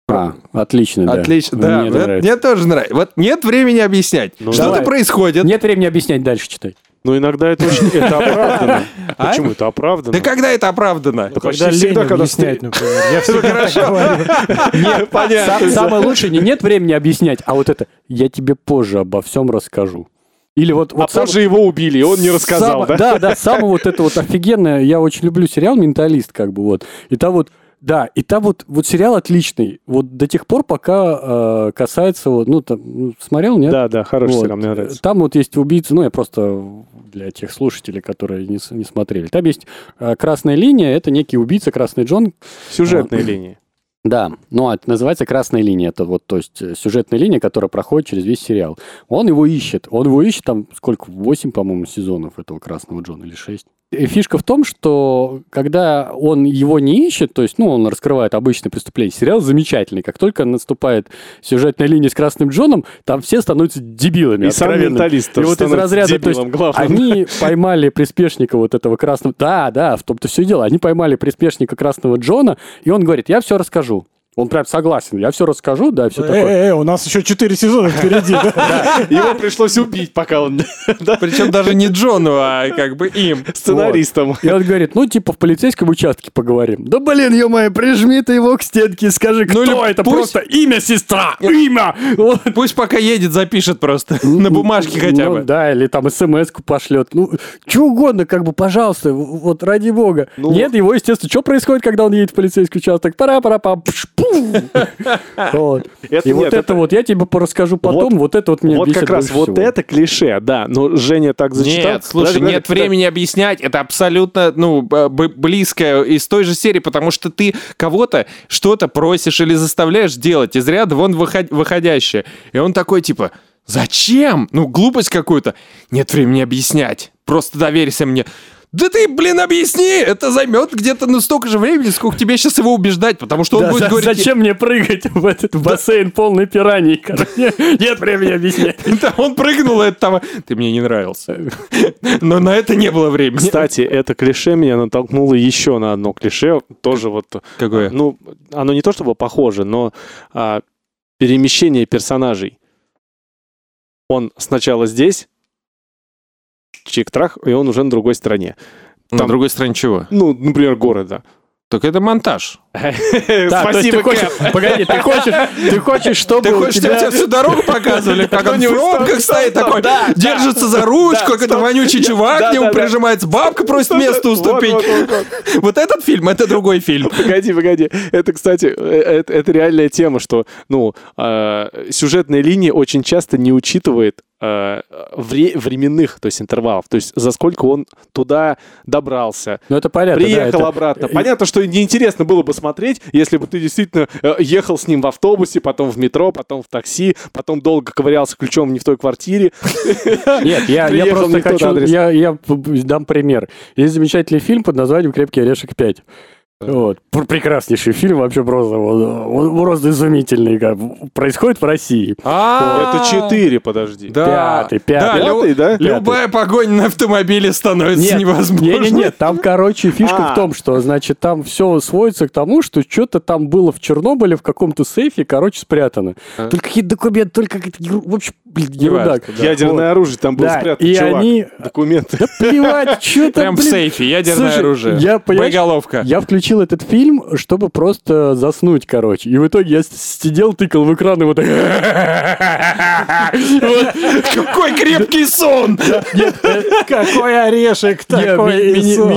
А, отлично, да. Отлично, да. Мне это нравится. мне тоже нравится. Вот нет времени объяснять. Ну, Что-то давай. происходит. Нет времени объяснять, дальше читай. Ну, иногда это очень... Это оправдано. А? Почему это оправдано? Да когда это оправдано? Да почти Когда лень всегда, когда объяснять, встр- например. Я всегда хорошо. понятно. Самое лучшее не нет времени объяснять, а вот это я тебе позже обо всем расскажу. Или вот, А вот сам- позже его убили, и он не рассказал, Само- да? Да, да, самое вот это вот офигенное. Я очень люблю сериал «Менталист», как бы вот. И там вот, да, и там вот, вот сериал отличный. Вот до тех пор, пока э, касается, вот, ну, там, ну, смотрел, нет? Да, да, хороший Вот. сериал, мне нравится. Там вот есть убийцы, ну, я просто для тех слушателей, которые не, не смотрели. Там есть э, красная линия, это некий убийца, красный Джон, Сюжетные линии. да, ну, а называется красная линия. Это вот, то есть, э, сюжетная линия, которая проходит через весь сериал. Он его ищет. Он его ищет, там, сколько, 8, по-моему, сезонов этого красного Джона или 6. Фишка в том, что когда он его не ищет, то есть, ну, он раскрывает обычное преступление, сериал замечательный. Как только наступает сюжетная линия с красным Джоном, там все становятся дебилами. И сам менталист И вот из разряда, то есть, главным. они поймали приспешника вот этого красного... Да, да, в том-то все дело. Они поймали приспешника красного Джона, и он говорит, я все расскажу. Он прям согласен, я все расскажу, да, все такое. Э, э, у нас еще 4 сезона впереди. Его пришлось убить, пока он... Причем даже не Джону, а как бы им. Сценаристом. И он говорит, ну, типа, в полицейском участке поговорим. Да, блин, ё-моё, прижми ты его к стенке и скажи, кто Ну или это просто имя сестра, имя. Пусть пока едет, запишет просто. На бумажке хотя Ну, бы. да, или там смс-ку пошлет. Ну, что угодно, как бы, пожалуйста, вот ради бога. Ну- Нет, его, естественно, что происходит, когда он едет в полицейский участок? Пш, пу. Вот. Это И нет, вот это это- вот, я тебе порасскажу потом, вот это вот меня Вот как раз вот всего. это клише, да. Но Женя так зачитал. Нет, слушай, Подожди, нет подожди, времени объяснять. Это абсолютно, ну, близкое из той же серии, потому что ты кого-то что-то просишь или заставляешь делать из ряда вон выход- выходящее. И он такой, типа, зачем? Ну, глупость какую-то. Нет времени объяснять. Просто доверься мне. Да ты, блин, объясни! Это займет где-то ну столько же времени, сколько тебе сейчас его убеждать, потому что он Да, будет за- говорить... Зачем мне прыгать в этот бассейн полный пираний? Нет времени объяснять. Да, он прыгнул, это там... Ты мне не нравился. Но на это не было времени. Кстати, это клише меня натолкнуло еще на одно клише. Тоже вот... Какое? Ну, оно не то чтобы похоже, но а, перемещение персонажей. Он сначала здесь, чик-трах, и он уже на другой стороне. На там- другой стороне чего? Ну, например, города. Так это монтаж. Да, Спасибо, Кэп. погоди, ты хочешь, ты хочешь, чтобы Ты хочешь, чтобы тебя... тебе всю дорогу показывали, как он в пробках стоит такой, да, да. держится за ручку, Да, как это вонючий чувак да, к нему да, да. прижимается, бабка просит место уступить. вот, этот фильм, это другой фильм. Погоди, погоди. Это, кстати, э, это, это реальная тема, что, ну, э, сюжетная линия очень часто не учитывает э, вре- временных, то есть интервалов, то есть за сколько он туда добрался, Ну, это понятно, да, приехал это- обратно. Понятно, что неинтересно было бы смотреть, если бы ты действительно э, ехал с ним в автобусе, потом в метро, потом в такси, потом долго ковырялся ключом не в той квартире. Нет, я, я просто хочу, я, я дам пример. Есть замечательный фильм под названием «Крепкий орешек 5». Вот. Пр- Прекраснейший фильм, вообще просто, вот, он просто изумительный. как. Происходит в России. А, Это четыре, подожди. Да, Пятый, пятый. Да, Пятый, да? Любая погоня на автомобиле становится невозможной. Нет, нет, нет, там, короче, фишка А. в том, что, значит, там все сводится к тому, что что-то там было в Чернобыле в каком-то сейфе, короче, спрятано. А. Только какие-то документы, только какие-то, в общем, блин, ерунда. Ядерное оружие там было Да, спрятано, и чувак. они... Документы. Да плевать, что там, Прям в сейфе, ядерное Слушай, оружие. я, понимаешь, Боеголовка. Я включил этот фильм, чтобы просто заснуть, короче. И в итоге я сидел, тыкал в экран и вот. Какой крепкий сон! Какой орешек такой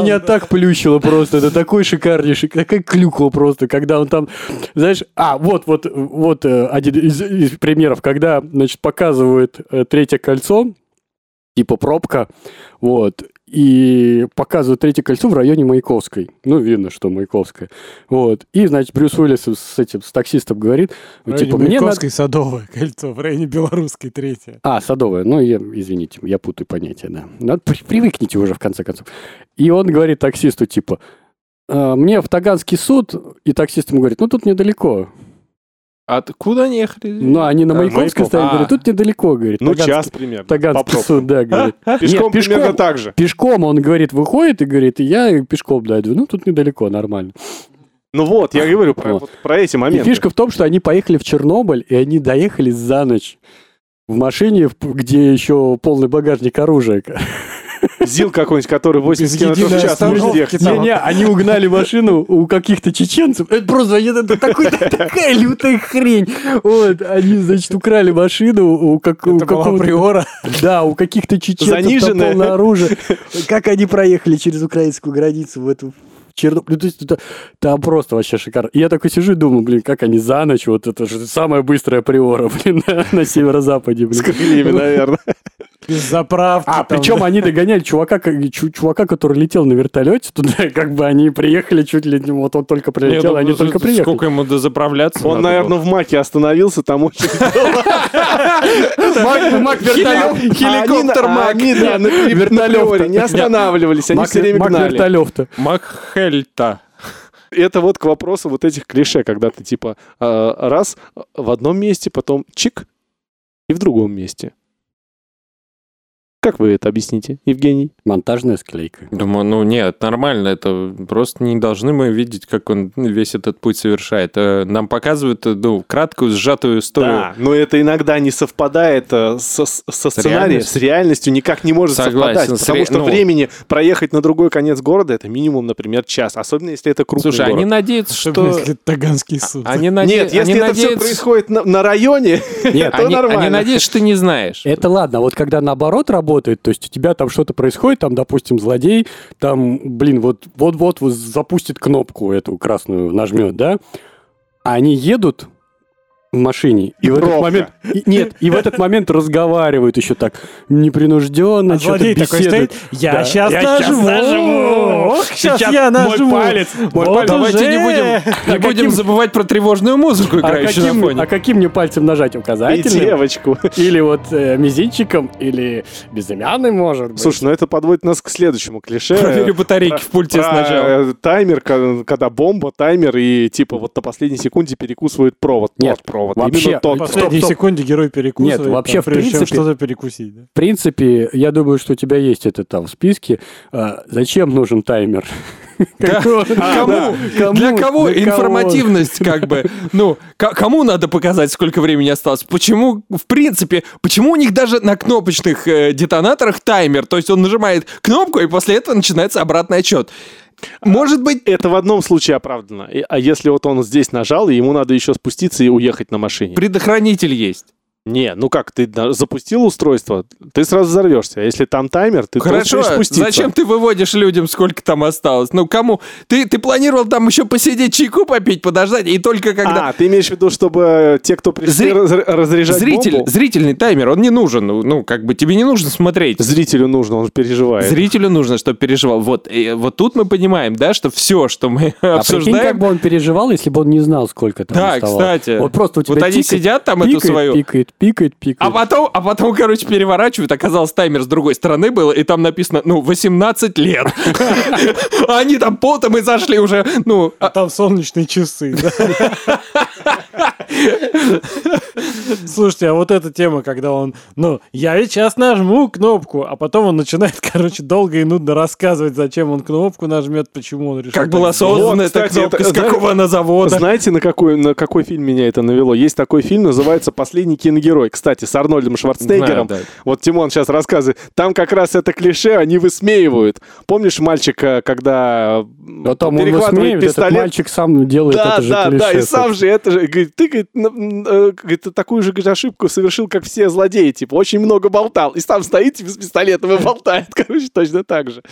меня, так плющило просто. Это такой шикарнейший, такая клюква просто, когда он там, знаешь, а, вот, вот, вот э, один из, из примеров, когда, значит, показывают э, третье кольцо, типа пробка, вот, и показывают третье кольцо в районе Маяковской. Ну, видно, что Маяковская. Вот. И, значит, Брюс Уиллис с этим, с таксистом говорит, В районе типа, мне надо... Садовое кольцо, в районе Белорусской третье. А, Садовая. Ну, я, извините, я путаю понятия, да. Надо при- привыкните уже, в конце концов. И он говорит таксисту, типа, «А, мне в Таганский суд, и таксист ему говорит, ну, тут недалеко. Откуда они ехали? Ну, они на А, Маяковской Маяков. стоят, А. говорит, тут недалеко, говорит. Ну, Таганский- час примерно. Таганский суд, да, говорит. Пешком Нет, примерно так же. Пешком, он говорит, выходит и говорит, и я пешком дойду. Ну, тут недалеко, нормально. Ну вот, я говорю про, Вот. про эти И моменты. фишка в том, что они поехали в Чернобыль, и они доехали за ночь в машине, где еще полный багажник оружия. ЗИЛ какой-нибудь, который 80 км в час может ехать. Не-не, они угнали машину у каких-то чеченцев. Это просто это такой- такая лютая хрень. Вот, они, значит, украли машину у, как, у какого-то... приора. Да, у каких-то чеченцев там Заниженная. полное оружие. Как они проехали через украинскую границу в эту Чернобыль. Ну, то есть это, там просто вообще шикарно. И я такой сижу и думаю, блин, как они за ночь, вот это же самая быстрая приора, блин, на, на северо-западе, С блин. крыльями, наверное. Без заправки. А, там, причем да. они догоняли чувака, чувака, который летел на вертолете туда, как бы они приехали чуть ли не, вот он только прилетел, ну, они только приехали. Сколько ему дозаправляться Он, наверное, в Маке остановился, там очень... Мак- Мак вертолет. Хеликоптер А Мак. Они, да, на приоре не останавливались, они Мак- все время Мак гнали. вертолет-то. было? Макхельта. Это вот к вопросу вот этих клише, когда ты типа э, раз в одном месте, потом чик и в другом месте. Как вы это объясните, Евгений? Монтажная склейка. Думаю, ну нет, нормально, это просто не должны мы видеть, как он весь этот путь совершает. Э, Нам показывают, э, ну, краткую, сжатую историю. Да, но это иногда не совпадает э, со, со сценарием, с реальностью никак не может Согласен, совпадать. Потому ре- что ну- времени проехать на другой конец города это минимум, например, час. Особенно если это крупный Слушай, город. они надеются, Особенно, что... если это Таганский суд. Они наде- Нет, если они это все надеются- происходит на, на районе, Нет, то они, нормально. они надеются, что ты не знаешь. Это ладно, вот когда наоборот работает, то есть у тебя там что-то происходит, там, допустим, злодей, там, блин, вот вот-вот вот запустит кнопку эту красную, нажмет, да, а они едут в машине, и, И в этот момент... и- нет, и в этот момент разговаривают еще так непринужденно, А что-то такой беседуют. стоит, я Да, сейчас я нажму. нажму. Ох, щас Сейчас я мой нажму. палец, мой Вот палец. Давайте уже. не будем, не А будем каким- забывать про тревожную музыку, А играющую на каким, фоне. а каким мне пальцем нажать? И Указательным? девочку. Или вот э, мизинчиком? Или безымянным, может быть? Слушай, ну это подводит нас к следующему клише. Проверю батарейки в пульте Про, сначала. э, таймер, когда бомба, таймер, и типа вот на последней секунде перекусывает провод. Нет, Тот провод. вообще, тот. В последней стоп. секунде герой перекусывает. Нет, вообще, там, в принципе- что-то перекусить. да. В принципе, я думаю, что у тебя есть это там в списке. А, зачем нужен таймер? Да. Какого- Кому? Да, кому? Для кого Для информативность, как бы? Ну, кому надо показать, сколько времени осталось? Почему, в принципе, почему у них даже на кнопочных э, детонаторах таймер? То есть он нажимает кнопку, и после этого начинается обратный отчет. Может быть, Это в одном случае оправдано. А если вот он здесь нажал, и ему надо еще спуститься и уехать на машине? предохранитель есть. Не, ну как, ты запустил устройство, ты сразу взорвешься. А если там таймер, ты Хорошо, спуститься. зачем ты выводишь людям, сколько там осталось? Ну, кому? Ты, ты планировал там еще посидеть, чайку попить, подождать, и только когда... А, ты имеешь в виду, чтобы те, кто пришли Зри- раз- разряжать Зритель, бомбу? зрительный таймер, он не нужен. Ну, ну, как бы тебе не нужно смотреть. Зрителю нужно, он переживает. Зрителю нужно, чтобы переживал. Вот, и вот тут мы понимаем, да, что все, что мы А прикинь, обсуждаем... как бы он переживал, если бы он не знал, сколько там Да, оставалось. кстати. Вот просто у тебя Вот они тикает, сидят там эту пикает, свою... Пикает, пикает, пикает. А потом, а потом, короче, переворачивают, оказалось, таймер с другой стороны был, и там написано, ну, 18 лет. А они там потом и зашли уже, ну, А там солнечные часы. да. Слушайте, а вот эта тема, когда он, ну, я ведь сейчас нажму кнопку, а потом он начинает, короче, долго и нудно рассказывать, зачем он кнопку нажмет, почему он решил. как была создана Вот, эта кнопка, это- с какого она завода. Знаете, на какой, на какой фильм меня это навело? Есть такой фильм, называется «Последний киногерой». Кстати, с Арнольдом Шварценеггером. Да. Вот Тимон сейчас рассказывает. Там как раз это клише, они высмеивают. Помнишь мальчика, когда А там он перехватывает высмеивает, этот пистолет? мальчик сам делает Да, это же да, клише. да, и сам же это же, говорит, ты, говорит, э, говорит, такую же говорит, ошибку совершил, как все злодеи, типа, очень много болтал, и сам стоит типа, с пистолетом и болтает, короче, точно так же.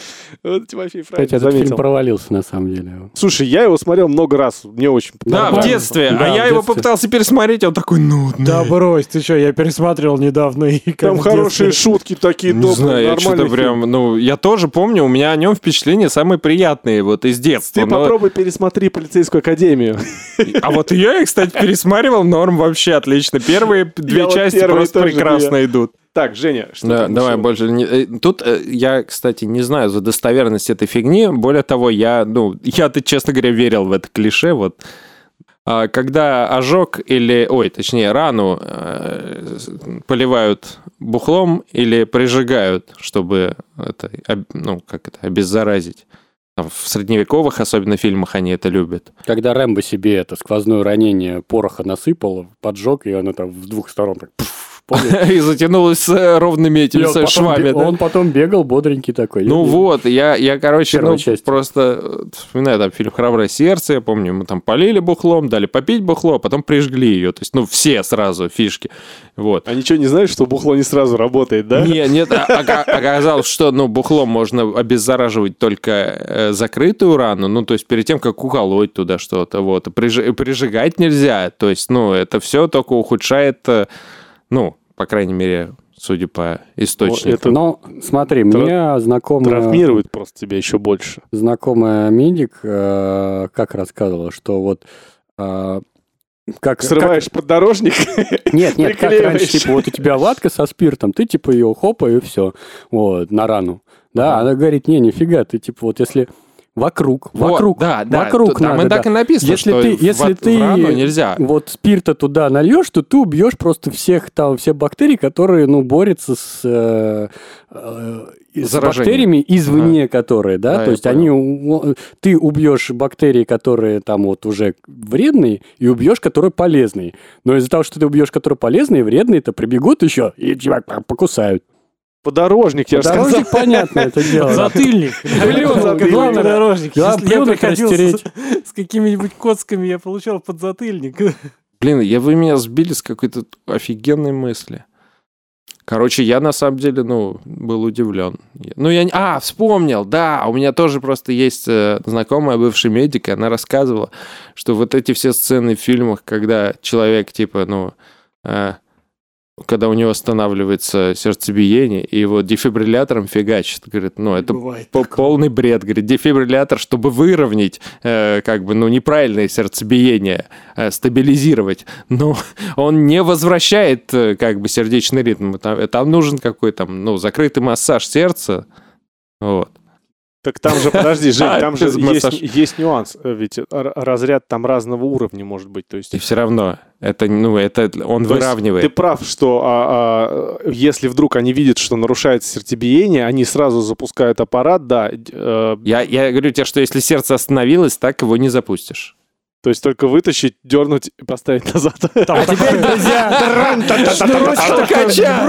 Вот Тимофей правильно Кстати, этот фильм заметил. провалился на самом деле. Слушай, я его смотрел много раз, мне очень Да, в детстве. Да, а в я его детстве. попытался пересмотреть, он такой нудный. Да брось, ты что, я пересматривал недавно. И как Там хорошие шутки такие, Не добрые, знаю, я что-то прям, фильм. ну, я тоже помню, у меня о нем впечатления самые приятные, вот из детства. Ты но- попробуй пересмотри полицейскую академию. А вот я, кстати, пересматривал, норм вообще отлично. Первые две части просто прекрасно идут. Так, Женя, что Да, ты давай решил? больше. не- э, Тут э, я, кстати, не знаю за достоверность этой фигни. Более того, я, ну, я-то, честно говоря, верил в это клише. Вот А, когда ожог или, ой, точнее, рану э, поливают бухлом или прижигают, чтобы это, об- ну, как это, обеззаразить. В средневековых, особенно фильмах, они это любят. Когда Рэмбо себе это сквозное ранение пороха насыпал, поджег, и оно там в двух сторон так... пф, помнишь? И затянулось с э, ровными этими И он с потом швами. да. Он потом бегал бодренький такой. Ну вот, я, я короче, ну, часть. просто э, вспоминаю там фильм «Храброе сердце», я помню, мы там полили бухлом, дали попить бухло, а потом прижгли ее. То есть, ну, все сразу фишки. Вот. А ничего не знаешь, что бухло не сразу работает, да? Не, нет, а- ока- оказалось, что ну, бухлом можно обеззараживать только э, закрытую рану, ну, то есть перед тем, как уколоть туда что-то, вот. Прижигать нельзя, то есть, ну, это все только ухудшает, ну, по крайней мере, судя по источнику. это- Но смотри, Тра- мне знакомая, Травмирует просто тебя еще больше. знакомая медик э, как рассказывала, что вот э, как, Срываешь поддорожник. как- нет, нет, как раньше, типа, вот у тебя ватка со спиртом, ты типа ее хопа и все, вот, на рану. Да, она говорит, не, нифига, ты типа вот если вокруг, Вот, вокруг, да, да, вокруг там надо, и так да. и написано, Если что ты- в- если в, ты- рану нельзя. вот спирта туда нальешь, то ты убьешь просто всех там, все бактерии, которые, ну, борются с, э, э, с бактериями извне, которые, да, Да, то есть они, ты убьешь бактерии, которые там вот уже вредные, и убьешь, которые полезные. Но из-за того, что ты убьешь, которые полезные, вредные, то прибегут еще и тебя покусают. Подорожник, я же сказал. Понятно, это дело. Затыльник. Главное, подорожник. я приходил с, какими-нибудь коцками, я получал подзатыльник. Блин, я, вы меня сбили с какой-то офигенной мысли. Короче, я на самом деле, ну, был удивлен. Ну, я... А, вспомнил, да, у меня тоже просто есть э, знакомая бывший медик, и она рассказывала, что вот эти все сцены в фильмах, когда человек, типа, ну, э, когда у него останавливается сердцебиение, и его дефибриллятором фигачит, говорит, ну, это по- полный бред. Говорит, дефибриллятор, чтобы выровнять, э, как бы, ну, неправильное сердцебиение, э, стабилизировать. Но он не возвращает, э, как бы, сердечный ритм. Там, там нужен какой-то, ну, закрытый массаж сердца. Вот. Так там же, подожди, Жень, там же есть, есть нюанс. э, Ведь разряд там разного уровня может быть. То есть И все равно, это, ну, это он То выравнивает. Ты прав, что а, а, если вдруг они видят, что нарушается сердцебиение, они сразу запускают аппарат, да. э, Я, я говорю тебе, что если сердце остановилось, так его не запустишь. То есть только вытащить, дернуть и поставить назад. А теперь, друзья, Толкача!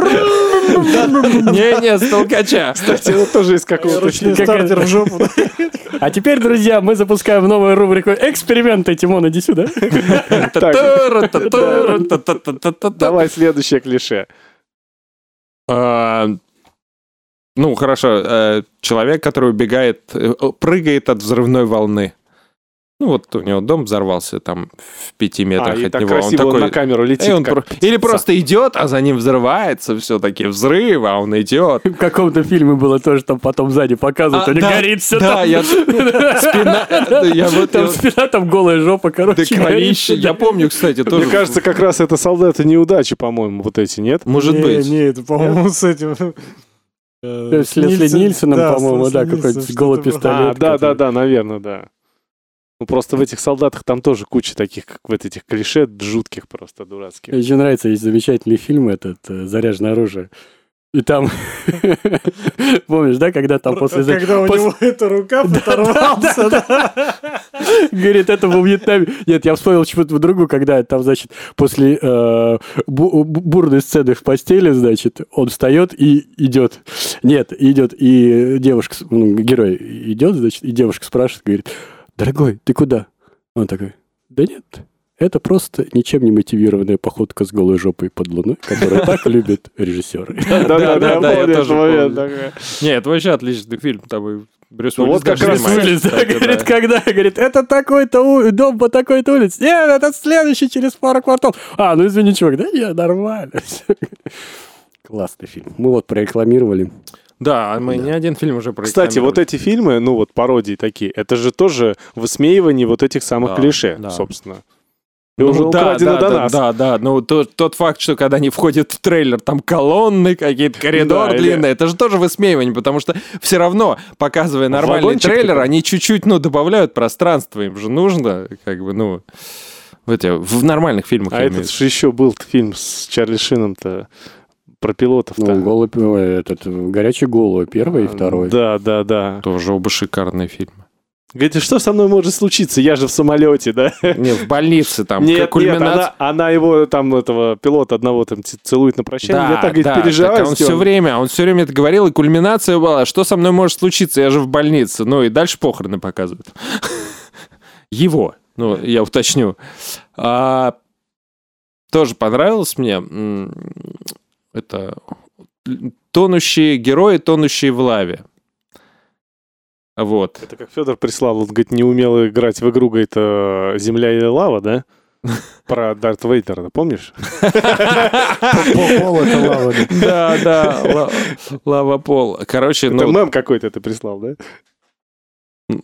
Не-не, с толкача. Кстати, это тоже из какого-то стартер в жопу. а теперь, друзья, мы запускаем новую рубрику «Эксперименты». Тимон, иди сюда. Давай следующее клише. А, Ну, хорошо. э, Человек, который убегает, э, прыгает от взрывной волны. Ну, вот у него дом взорвался там в пяти метрах А, и от так него. Он красиво он такой... на камеру летит. И он как про- Или просто идет, а за ним взрывается все-таки взрыв, а он идет. В каком-то фильме было тоже, там потом сзади показывают, А, у да, горит все да, там. я- спина- я вот- Там я- спина, там голая жопа, Да короче. горит. кровище. Я помню, кстати, тоже. Мне кажется, как раз это солдаты неудачи, по-моему, вот эти, нет? Может Не, быть. Не, это, по-моему, с этим... э, С Лесли Нильсон- Нильсоном, да, по-моему, Лесли да, какой-то голый пистолет. А, да, да, да, наверное, да. Ну, просто в этих солдатах там тоже куча таких, как в этих клише, жутких просто, дурацких. Мне еще нравится, есть замечательный фильм этот э, «Заряженное оружие». И там, помнишь, да, когда там после... Когда у него эта рука оторвался, да. Говорит, это во Вьетнаме. Нет, я вспомнил чего-то другую, когда там, значит, после э, бу- бу- бурной сцены в постели, значит, он встает и идет. Нет, идет, и девушка, ну, герой идет, значит, и девушка спрашивает, говорит, дорогой, ты куда? Он такой, да нет, это просто ничем не мотивированная походка с голой жопой под луной, которую так любят режиссеры. Да-да-да, да, я да, я помню тоже этот момент. помню. такой. Не, это вообще отличный фильм. Там и Брюс Ну Уиллис вот как раз кстати, говорит, да. когда? Говорит, это такой-то дом по такой-то улице. Нет, это следующий через пару кварталов. А, ну извини, чувак, да не, нормально. Классный фильм. Мы вот прорекламировали. Да, мы не один фильм уже Кстати, вот эти фильмы, ну вот пародии такие, это же тоже высмеивание вот этих самых Да, клише, да. собственно. И Ну уже да, украдено да, до да, нас. да, да. Ну, то- тот факт, что когда они входят в трейлер, там колонны, какие-то коридор Да, или- длинный, это же тоже высмеивание, потому что все равно, показывая нормальный Вагончик трейлер, такой. они чуть-чуть, ну, добавляют пространство, им же нужно, как бы, ну, в, эти, в нормальных фильмах. А этот же еще был фильм с Чарли Шином-то про пилотов-то. Ну, голубь, этот, горячий голову, первый и второй. Да, да, да. Тоже оба шикарные фильмы. Говорит, что со мной может случиться? Я же в самолете, да? Не, в больнице там. Нет, нет, кульминация. она, она его там, этого пилота одного там целует на прощание. я так, говорит, да, переживаю. так он все время, он все время это говорил, и кульминация была, что со мной может случиться, я же в больнице. Ну и дальше похороны показывают. Его, ну, я уточню. А, тоже понравилось мне. Это тонущие герои, тонущие в лаве. Вот. Это как Федор прислал, он, говорит, не умел играть в игру, говорит, э, «Земля или лава», да? Про Дарт Вейдера, помнишь? Пол это лава. да. Да, да, ла- лава пол. Короче, Это ну, мем какой-то ты прислал, да?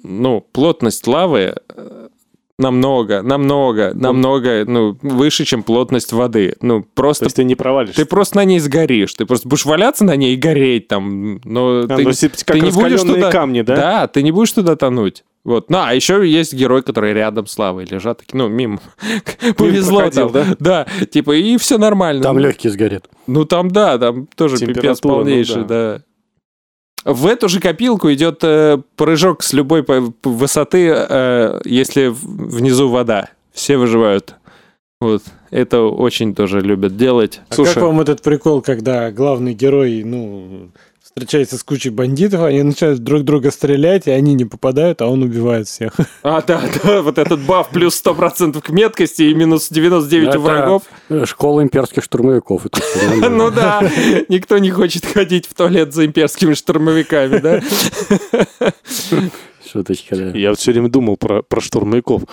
ну, плотность лавы э, намного, намного, намного, ну, выше, чем плотность воды. Ну, То просто есть ты не провалишься. ты просто на ней сгоришь. Ты просто будешь валяться на ней и гореть там. Но А, ты, то есть как ты не будешь туда- камни, да? да? ты не будешь туда тонуть. Вот. Ну, а еще есть герой, который рядом с лавой лежат, такие, ну, мимо. Повезло проходил, там. да? Да, типа, и все нормально. Там Ну, легкие сгорят. Ну, там, да, там тоже пипец ну полнейший, да. В эту же копилку идет э, прыжок с любой высоты, э, если внизу вода. Все выживают. Вот. Это очень тоже любят делать. А как вам этот прикол, когда главный герой, ну, встречается с кучей бандитов, они начинают друг друга стрелять, и они не попадают, а он убивает всех. А, да, да, вот этот баф плюс 100% к меткости и минус 99 Это у врагов. Школа имперских штурмовиков. Ну да, никто не хочет ходить в туалет за имперскими штурмовиками, да? Шуточка, да. Я вот все время думал про, про штурмовиков.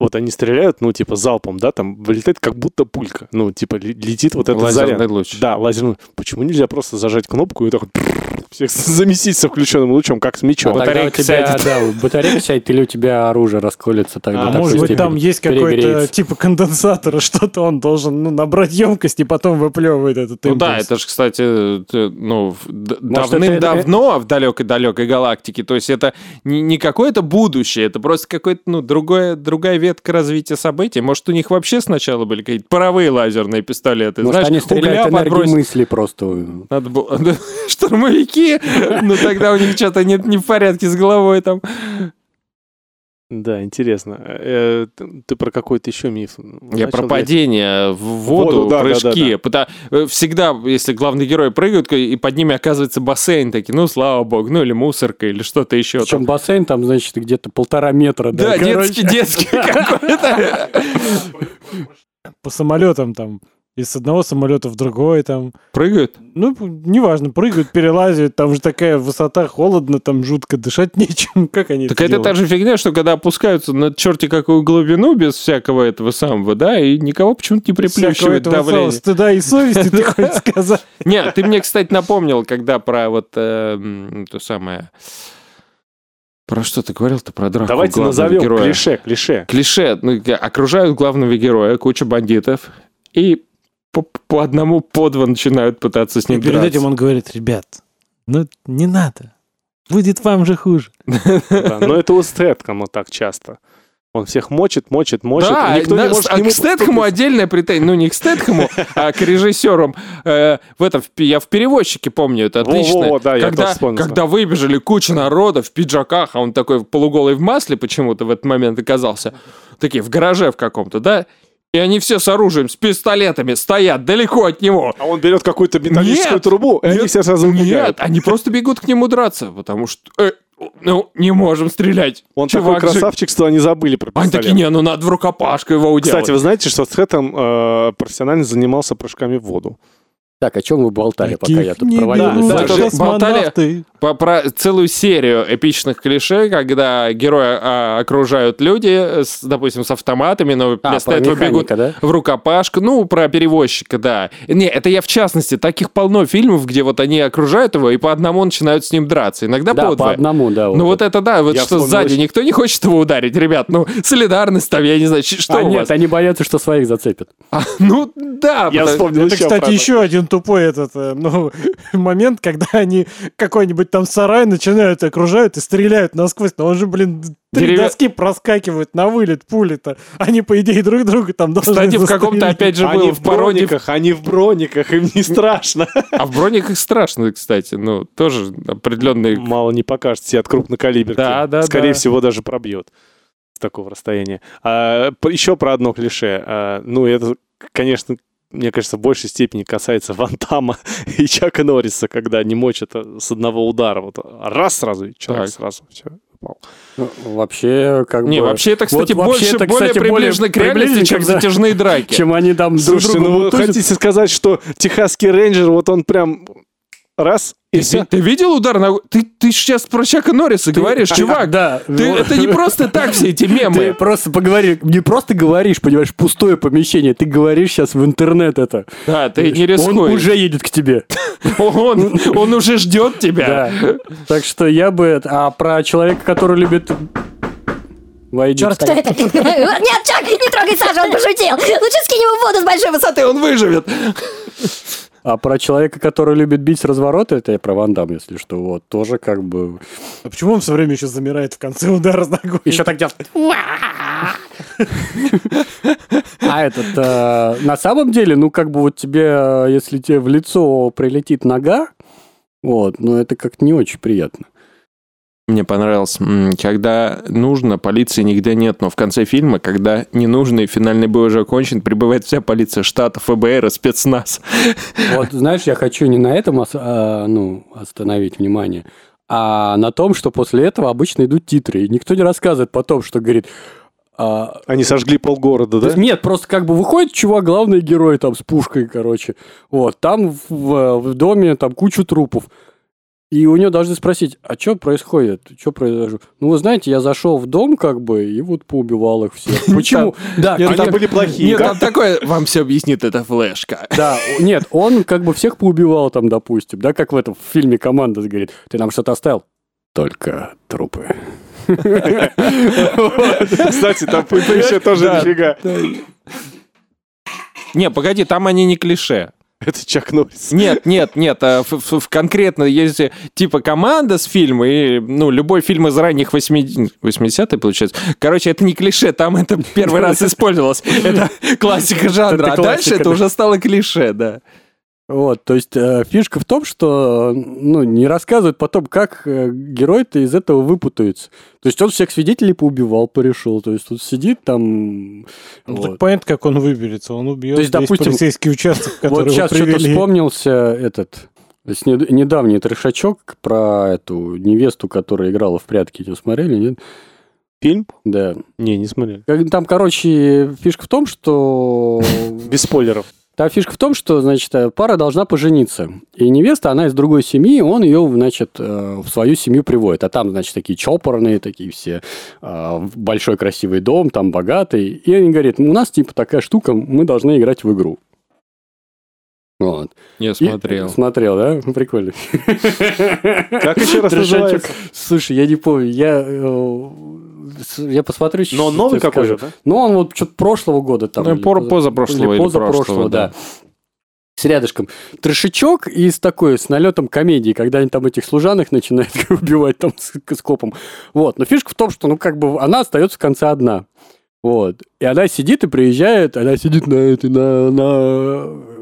Вот они стреляют, ну, типа, залпом, да, там вылетает как будто пулька. Ну, типа, ле- летит вот этот Лазерный заряд. луч. Да, лазерный. Почему нельзя просто зажать кнопку и так вот всех заместить со включенным лучом, как с мечом? А тогда у батарейка тебя, сядет. да, батарейка сядет, или у тебя оружие расколется тогда. А до такой может быть, там есть какой-то типа конденсатора, что-то он должен ну, набрать емкость и потом выплевывает этот Ну импульс. да, это же, кстати, ну, давным-давно в далекой-далекой галактике. То есть это не, не какое-то будущее, это просто какое-то, ну, другое, другая ветка развития событий. Может, у них вообще сначала были какие-то паровые лазерные пистолеты. Может, Знаешь, они стреляют энергией подбросить. мысли просто. Надо было... Штурмовики, ну тогда у них что-то не, не в порядке с головой там. Да, интересно. Э, ты, про какой-то еще миф? Я про падение в воду, воду, да, да, прыжки. да, Пыта- э, Всегда, если главные герои прыгают, и под ними оказывается бассейн, такие, ну, слава богу, ну, или мусорка, или что-то еще. Причем бассейн там, значит, где-то полтора метра. Да, короче. детский, детский какой-то. По самолетам там, из одного самолета в другой там. Прыгают? Ну, неважно, прыгают, перелазят, там же такая высота, холодно, там жутко дышать нечем. Как они Так это делают? та же фигня, что когда опускаются на черти какую глубину без всякого этого самого, да, и никого почему-то не приплющивает этого самого давление. стыда и совести, ты хочешь сказать? Нет, ты мне, кстати, напомнил, когда про вот э, то самое... Про что ты говорил-то? Про драку Давайте назовем героя. клише, клише. Клише. Ну, окружают главного героя, куча бандитов, и по, по одному, по два начинают пытаться с И ним перед драться. этим он говорит, ребят, ну не надо, будет вам же хуже. Да, но это у Стэткома так часто. Он всех мочит, мочит, мочит. Да, и никто на- не может а к нему к Стэтхэму отдельная претензия. Ну, не к Стэтхэму, а к режиссерам. Э, в этом, я в переводчике помню, это отлично. Во-во-во, да, я когда, когда выбежали куча народа в пиджаках, а он такой полуголый в масле почему-то в этот момент оказался. Такие, в гараже в каком-то, да? И они все с оружием, с пистолетами стоят далеко от него. А он берет какую-то металлическую Нет, трубу, и они нет, все сразу Нет, убегают. они просто бегут к нему драться, потому что... э, ну, не можем стрелять. Он Чувак такой же- красавчик, что они забыли про Они пистолет. такие, не, ну надо в рукопашку его уделать. Кстати, вы знаете, что Стэтхэм э, профессионально занимался прыжками в воду? Так, о чем вы болтали, пока я тут не проводил? да, да, болтали- по- про целую серию эпичных клише, когда героя а, окружают люди, с, допустим, с автоматами, но А, вместо этого бегут да? в рукопашку. Ну, про перевозчика, да. Не, это я в частности. Таких полно фильмов, где вот они окружают его и по одному начинают с ним драться. Иногда Да, по по одному, да. Ну вот это да, вот Я что вспомнил сзади очень- никто не хочет его ударить, ребят. Ну, солидарность там, я не знаю, что а у нет, вас? они боятся, что своих зацепят. А, ну, да. Я потому- вспомнил Это, еще кстати, еще один тупой этот, э, ну, момент, когда они какой-нибудь там сарай, начинают, окружают и стреляют насквозь. Но он же, блин, три Деревя- доски проскакивают на вылет пули-то. Они, по идее, друг друга там должны Кстати, в каком-то, застрелить. опять же, Они был в пародии... брониках, они в брониках, им не страшно. А в брониках страшно, кстати. Ну, тоже определенный... Мало не покажется себе от крупнокалиберки. Да, да, Скорее да. всего, даже пробьет с такого расстояния. А, еще про одно клише. А, ну, это, конечно, мне кажется, в большей степени касается Ван Дамма и Чака Норриса, когда они мочат э, с одного удара. Вот раз сразу, и человек Так. сразу все упал. Ну, Вообще, как Не, бы... вообще это, кстати, Вот больше, это, более кстати, более приближено к реальности, чем когда- затяжные драки. Чем они там друг Слушайте, другу ну вы хотите сказать, что техасский рейнджер, вот он прям раз и Ты, все? ты видел удар на... Ты, ты сейчас про Чака Норриса говоришь, чувак. Да. Ты, вот. это не просто так все эти Ты мемы. просто поговори, не просто говоришь, понимаешь, пустое помещение, ты говоришь сейчас в интернет это. Да, ты не Он рискуй. уже едет к тебе. Он, он уже ждет тебя. Да. Так что я бы... А про человека, который любит... Войди. Кто это? Нет, Чак, не трогай Сашу, он пошутил. Лучше скинь его в воду с большой высоты. Ты, он выживет. А про человека, который любит бить с разворота, это я про Ван Дам, если что, вот, тоже как бы... А почему он все время еще замирает в конце удара с ногой? Еще так делать. А этот, э, на самом деле, ну, как бы вот тебе, э, если тебе в лицо прилетит нога, вот, ну, это как-то не очень приятно. Мне понравилось, когда нужно, полиции нигде нет, но в конце фильма, когда не нужно и финальный бой уже окончен, прибывает вся полиция штата, ФБР и спецназ. Вот, знаешь, я хочу не на этом а, ну, остановить внимание, а на том, что после этого обычно идут титры. И никто не рассказывает потом, что говорит... а, Они сожгли полгорода, да? есть Нет, просто как бы выходит чувак, главный герой там с пушкой, короче. Вот, там в, в доме там кучу трупов. И у него должны спросить, а что происходит? Что произошло? Ну, вы знаете, я зашел в дом, как бы, и вот поубивал их всех. Почему? Да, Они как- были плохие. Нет, там такое, вам все объяснит эта флешка. да, нет, он как бы всех поубивал там, допустим, да, как в этом фильме «Команда» говорит, ты нам что-то оставил? Только трупы. Кстати, там еще тоже нифига. Не, погоди, там они не клише. Это Чак Норрис. Нет, нет, нет, а в- в- в конкретно если типа команда с фильма и, ну, любой фильм из ранних 80 80 получается. Короче, это не клише, там это первый раз использовалось. Это классика жанра, а дальше это уже стало клише, да. Вот, то есть э, фишка в том, что ну, не рассказывают потом, как э, герой-то из этого выпутается. То есть он всех свидетелей поубивал, порешил. То есть тут сидит там... Ну, вот. так понятно, как он выберется. Он убьет То есть, весь допустим, полицейский участок, который Вот сейчас что-то вспомнился этот... то есть нед- недавний трешачок про эту невесту, которая играла в прятки. Ее смотрели, нет? Фильм? Да. Не, не смотрели. Там, короче, фишка в том, что... Без спойлеров. Там фишка в том, что, значит, э, пара должна пожениться. И невеста, она из другой семьи, он ее, значит, э, в свою семью приводит. А там, значит, такие чопорные, такие все, э, большой красивый дом, там богатый. И они говорят, у нас, типа, такая штука, мы должны играть в игру. Вот. Я И- смотрел. Смотрел, да? Прикольно. Как еще раз называется? Слушай, я не помню, я, я посмотрю. Но он новый какой же, да? Ну, он вот что-то прошлого года там. Ну, или пор- поза- позапрошлого или позапрошлого, прошлого, да. да. С рядышком. Трешечок и с такой, с налетом комедии, когда они там этих служанок начинают убивать там с, с копом. Вот. Но фишка в том, что, ну, как бы, она остается в конце одна. Вот. И она сидит и приезжает, она сидит на этой, на, на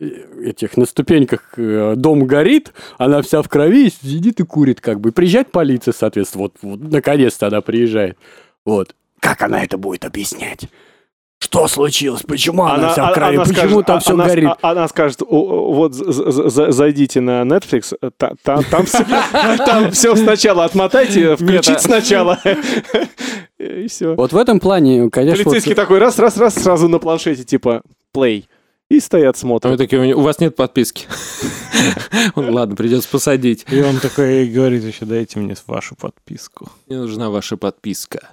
этих, на ступеньках, э, дом горит, она вся в крови, сидит и курит, как бы. Приезжает полиция, соответственно, вот, вот наконец-то она приезжает. Вот. Как она это будет объяснять? Что случилось? Почему она, вся в крови? она Почему скажет- там а- все она, горит? а- Она скажет, «О, о, вот зайдите на Netflix, та- та- там все, там все сначала отмотайте, включить а- сначала. И все. Вот в этом плане, конечно, вот- Полицейский такой раз, раз, раз, сразу на планшете, типа, play. И стоят, А вы смотрят. такие, у вас нет подписки. Ладно, придется посадить. И он такой говорит еще, дайте мне вашу подписку. Мне нужна ваша подписка.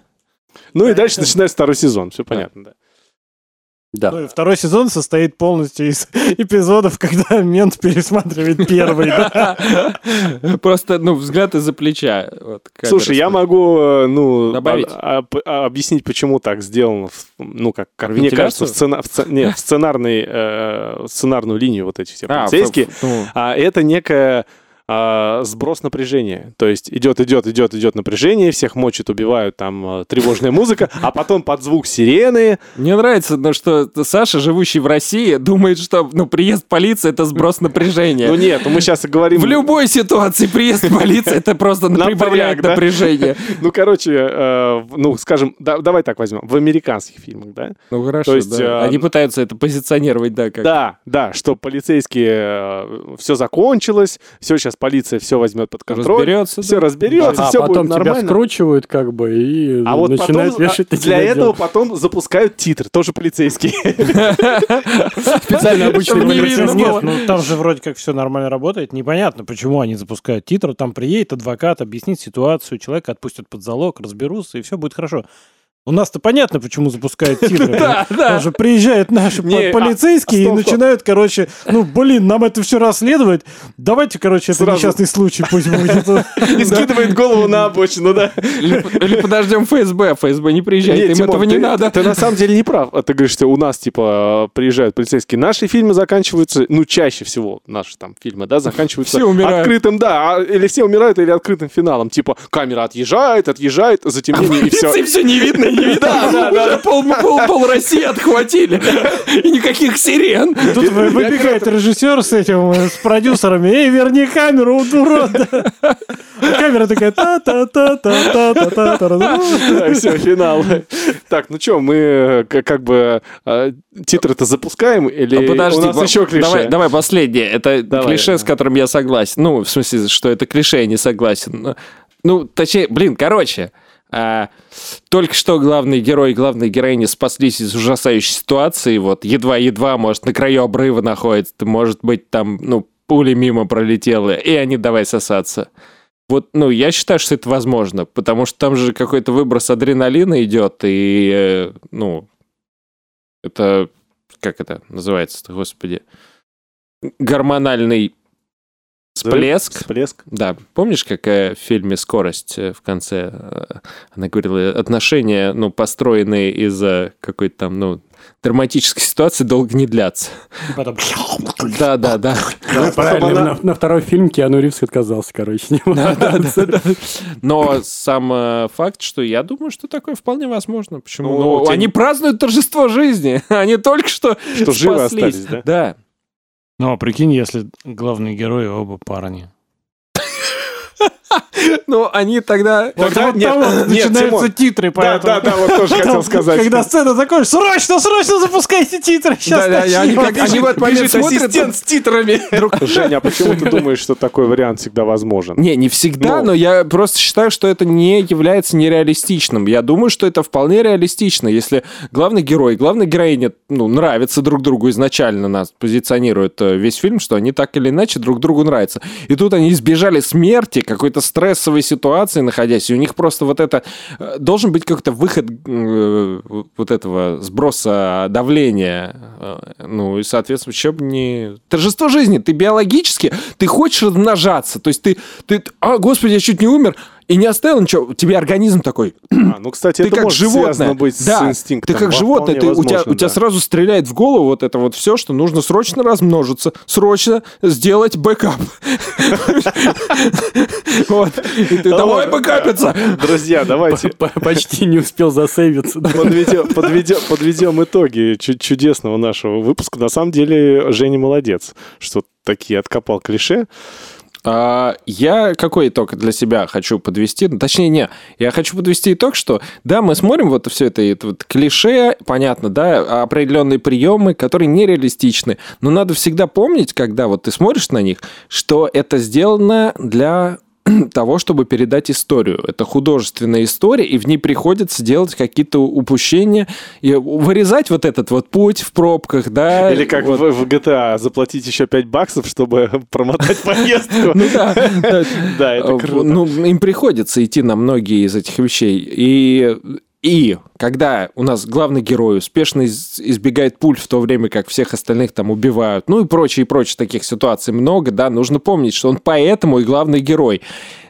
Ну и дальше начинается второй сезон, все понятно, да. Да. Ну, и второй сезон состоит полностью из эпизодов, когда мент пересматривает первый. Просто, ну, взгляд из-за плеча. Слушай, я могу, э, ну, Добавить? а- а- а- объяснить, почему так сделано, ну, как, мне кажется, в, э, сценарную линию вот эти все полицейские. ну, А это некая а, сброс напряжения. То есть идет, идет, идет, идет напряжение, всех мочат, убивают, там а, тревожная музыка, а потом под звук сирены. Мне нравится, ну, что Саша, живущий в России, думает, что ну, приезд полиции это сброс напряжения. Ну нет, мы сейчас и говорим... В любой ситуации приезд полиции это просто прибавляет напряжение. Ну, короче, э, ну, скажем, да- давай так возьмем, в американских фильмах, да? Ну хорошо, То есть, да. а, Они пытаются это позиционировать, да, как... Да, да, что полицейские, все закончилось, все, сейчас полиция все возьмет под контроль, Разберется, все да. разберется, а все потом будет тебя нормально. скручивают как бы и А вот потом, начинают вешать а, на для тебя этого дело. потом запускают титры, тоже полицейские. специально обычный полицейский. Нет, ну там же вроде как все нормально работает. Непонятно, почему они запускают титры. Там приедет адвокат, объяснит ситуацию, человека отпустят под залог, разберутся, и все будет хорошо. У нас-то понятно, почему запускают титры. Да, да. Же приезжают наши а, полицейские и стоп. начинают, короче, ну, блин, нам это все расследовать. Давайте, короче, это Сразу. несчастный случай пусть будет. И скидывает голову на обочину, да. Или, подождем ФСБ, ФСБ не приезжает, Нет, им этого не надо. Ты на самом деле не прав. А Ты говоришь, что у нас, типа, приезжают полицейские. Наши фильмы заканчиваются, ну, чаще всего наши там фильмы, да, заканчиваются открытым, да, а- или все умирают, или открытым финалом. Типа, камера отъезжает, отъезжает, затемнение и все. И все не видно, не видно. Да, да, Пол, пол, пол России отхватили. И никаких сирен. Тут вы- выбегает режиссер с этим, э, с продюсерами. Эй, верни камеру, урод! А Камера такая та-та-та-та-та-та-та. все, финал. Так, ну что, мы э, как бы э, титры-то запускаем или А подожди, у нас еще клише? Давай, давай последнее. Это Давай, клише, с которым я согласен. Ну, в смысле, что это клише, я не согласен. Ну, точнее, блин, короче. А, только что главный герой и главная героиня спаслись из ужасающей ситуации. Вот едва-едва, может, на краю обрыва находится. Может быть, там, ну, пули мимо пролетела, и они давай сосаться. Вот, ну, я считаю, что это возможно, потому что там же какой-то выброс адреналина идет, и, э, ну, это, как это называется-то, господи, гормональный всплеск. Всплеск. Да, помнишь, как э, в фильме «Скорость» э, в конце э, она говорила, отношения, ну, построенные из-за какой-то там, ну, драматической ситуации долго не длятся. Потом... Да, да, да. Правильно, на, на второй фильм Киану Ривз отказался, короче. сниматься. Но сам э, факт, что я думаю, что такое вполне возможно. Почему? Ну, Ну, тебя они празднуют торжество жизни. Они только что Что живы спаслись. остались, да? Да. Ну, а прикинь, если главные герои оба парни. Ну, они тогда... Вот, Тогда вот нет, там нет, начинаются Тимон. титры, Да, поэтому... да, да, вот тоже хотел сказать. Когда сцена закончится, срочно, срочно запускайте титры. Сейчас Да, да, они как- они в этот момент смотрят... с титрами. Женя, а почему ты думаешь, что такой вариант всегда возможен? Не, не всегда, Ну. но я просто считаю, что это не является нереалистичным. Я думаю, что это вполне реалистично, если главный герой главная героиня ну, нравятся друг другу изначально, нас позиционирует э, весь фильм, что они так или иначе друг другу нравятся. И тут они избежали смерти, какой-то стрессовой ситуации находясь, и у них просто вот это... э, Должен быть какой-то выход э, вот этого сброса давления. Э, Ну, и, соответственно, еще бы не... Торжество жизни. Ты биологически, ты хочешь размножаться. То есть ты, ты... А, господи, я чуть не умер. И не оставил ничего. Тебе организм такой... А, ну, кстати, Ты это как может животное. быть да, с инстинктом. Ты как Во- животное. Ты, у, тебя, возможно, у тебя да. сразу стреляет в голову вот это вот все, что нужно срочно размножиться, срочно сделать бэкап. Вот. Давай бэкапиться. Друзья, давайте Почти не успел засейвиться. да. подведем, подведем, подведем итоги чу- чудесного нашего выпуска. На самом деле, Женя молодец, что такие откопал клише. А, Я какой итог для себя хочу подвести? Ну, Точнее, не. Я хочу подвести итог, что да, мы смотрим вот все это, это вот клише, понятно, да, определенные приемы, которые нереалистичны. Но надо всегда помнить, когда вот ты смотришь на них, что это сделано для того, чтобы передать историю. Это художественная история, и в ней приходится делать какие-то упущения и вырезать вот этот вот путь в пробках, да. Или как вот. в, в GTA, заплатить еще 5 баксов, чтобы промотать поездку. Ну да, да. Да, это Э, круто. Ну, им приходится идти на многие из этих вещей. И И когда у нас главный герой успешно из- избегает пуль в то время, как всех остальных там убивают, ну и прочее, и прочее, таких ситуаций много, да, нужно помнить, что он поэтому и главный герой.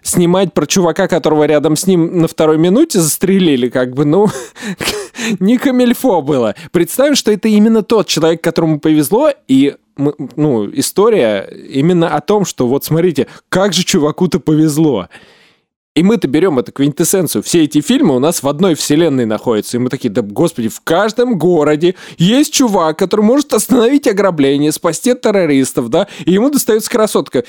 Снимать про чувака, которого рядом с ним на второй минуте застрелили, как бы, ну, не камельфо было. Представим, что это именно тот человек, которому повезло, и мы- ну, история именно о том, что вот смотрите, как же чуваку-то повезло. И мы-то берем эту квинтэссенцию. Все эти фильмы у нас в одной вселенной находятся. И мы такие, да господи, в каждом городе есть чувак, который может остановить ограбление, спасти террористов, да, и ему достается красотка.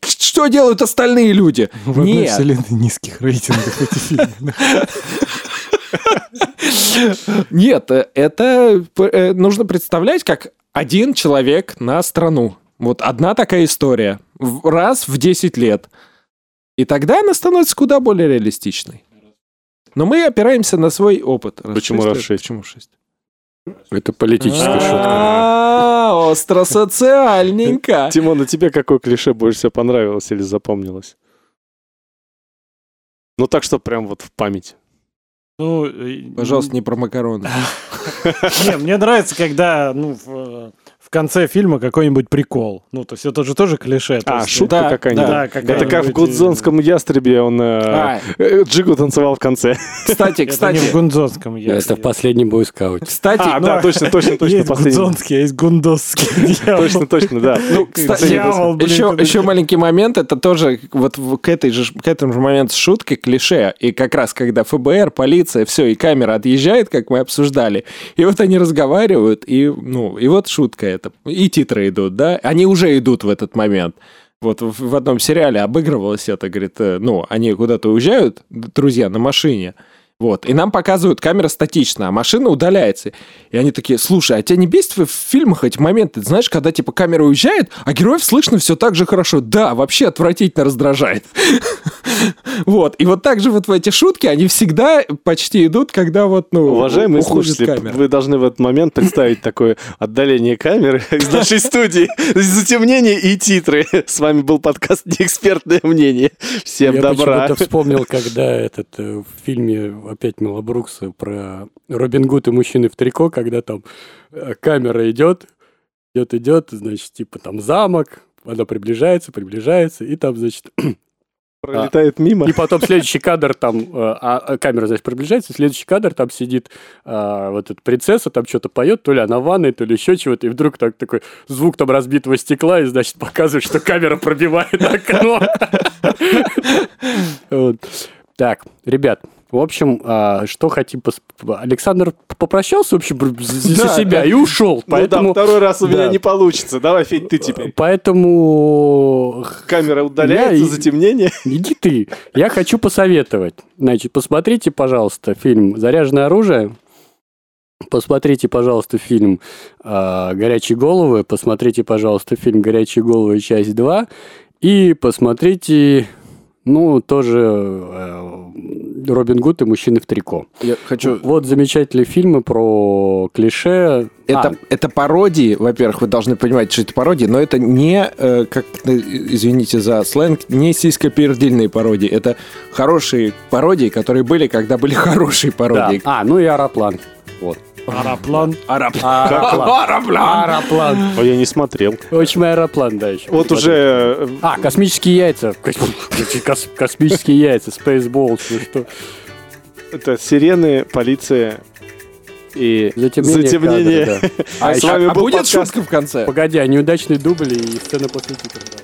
Что делают остальные люди? В одной Нет. вселенной низких рейтингов эти фильмы. Нет, э, это э, нужно представлять как один человек на страну. Вот одна такая история. Раз в 10 лет. И тогда она становится куда более реалистичной. Но мы опираемся на свой опыт. Почему раз это- шесть? Почему 6? Это политическая шутка. А, Остро-социальненько. Тимон, а тебе какое клише больше всего понравилось или запомнилось? Ну так, что прям вот в память. Ну, э, Пожалуйста, не про макароны. Не, мне нравится, когда ну, в, конце фильма какой-нибудь прикол. Ну, то есть это же тоже клише. то А, есть, шутка да, какая-нибудь. да, Это какая-нибудь, как в э, Гудзонском ястребе он э, А, э, джигу танцевал в конце. Кстати, Это не в кстати, Гундзонском. я- Это в последнем бойскауте. кстати, А, да, точно, точно, точно. Есть последний. гудзонский, а есть гундосский. Точно, точно, да. Ну, Кстати, Дьявол, блин, еще, это- еще маленький момент, это тоже вот к, этой же, к этому же моменту шутка, клише. И как раз, когда ФБР, полиция, все, и камера отъезжает, как мы обсуждали, и вот они разговаривают, и, ну, и вот шутка это. И титры идут, да? Они уже идут в этот момент. Вот в, одном сериале обыгрывалось это, говорит, э, ну, они куда-то уезжают, друзья, на машине, вот, и нам показывают, камера статична, а машина удаляется. И они такие, слушай, а тебя не бесит в фильмах эти моменты, Ты знаешь, когда типа камера уезжает, а героев слышно все так же хорошо. Да, вообще отвратительно раздражает. Вот, и вот так же вот в эти шутки, они всегда почти идут, когда вот, ну, Уважаемые слушатели, вы должны в этот момент представить такое отдаление камеры из нашей студии, затемнение и титры. С вами был подкаст «Неэкспертное мнение». Всем Я добра. почему-то вспомнил, когда этот э, в фильме опять Мела Брукса про Робин Гуд и мужчины в трико, когда там э, камера идет, идет, идет, значит, типа там замок, она приближается, приближается, и там, значит, Пролетает мимо. и потом следующий кадр там, э, а, а камера, значит, приближается, следующий кадр там сидит а, вот эта принцесса, там что-то поет, то ли она в ванной, то ли еще чего-то, и вдруг так такой звук там разбитого стекла, и, значит, показывает, что камера пробивает окно. Так, ребят, в общем, а, что хотим... Александр попрощался, в общем, за Да, себя да. и ушел. Ну да, Поэтому, второй раз у меня да. не получится. Давай, Федь, ты теперь. поэтому Камера удаляется, затемнение. Иди ты. Я хочу посоветовать. Значит, посмотрите, пожалуйста, фильм «Заряженное оружие». Посмотрите, пожалуйста, фильм а, «Горячие головы». Посмотрите, пожалуйста, фильм «Горячие головы. Часть 2». И посмотрите, ну, тоже «Робин Гуд и мужчины в трико». Я хочу... Вот замечательные фильмы про клише. Это, А, это пародии, во-первых, вы должны понимать, что это пародии, но это не, э, как, э, извините за сленг, не сиськопердильные пародии. Это хорошие пародии, которые были, когда были хорошие да. пародии. А, ну и «Аэроплан». Вот. Аэроплан. Аэроплан. Аэроплан. Ой, я не смотрел. Очень аэроплан, да, еще. Вот уже э, А, космические яйца. Кос- кос- Космические яйца, Spaceballs, ну что. это сирены, полиция и Затемнение. затемнение. кадра, да. А с А, вами а был будет подкаст шутка в конце? Погоди, а неудачные дубли и сцена после титров. да.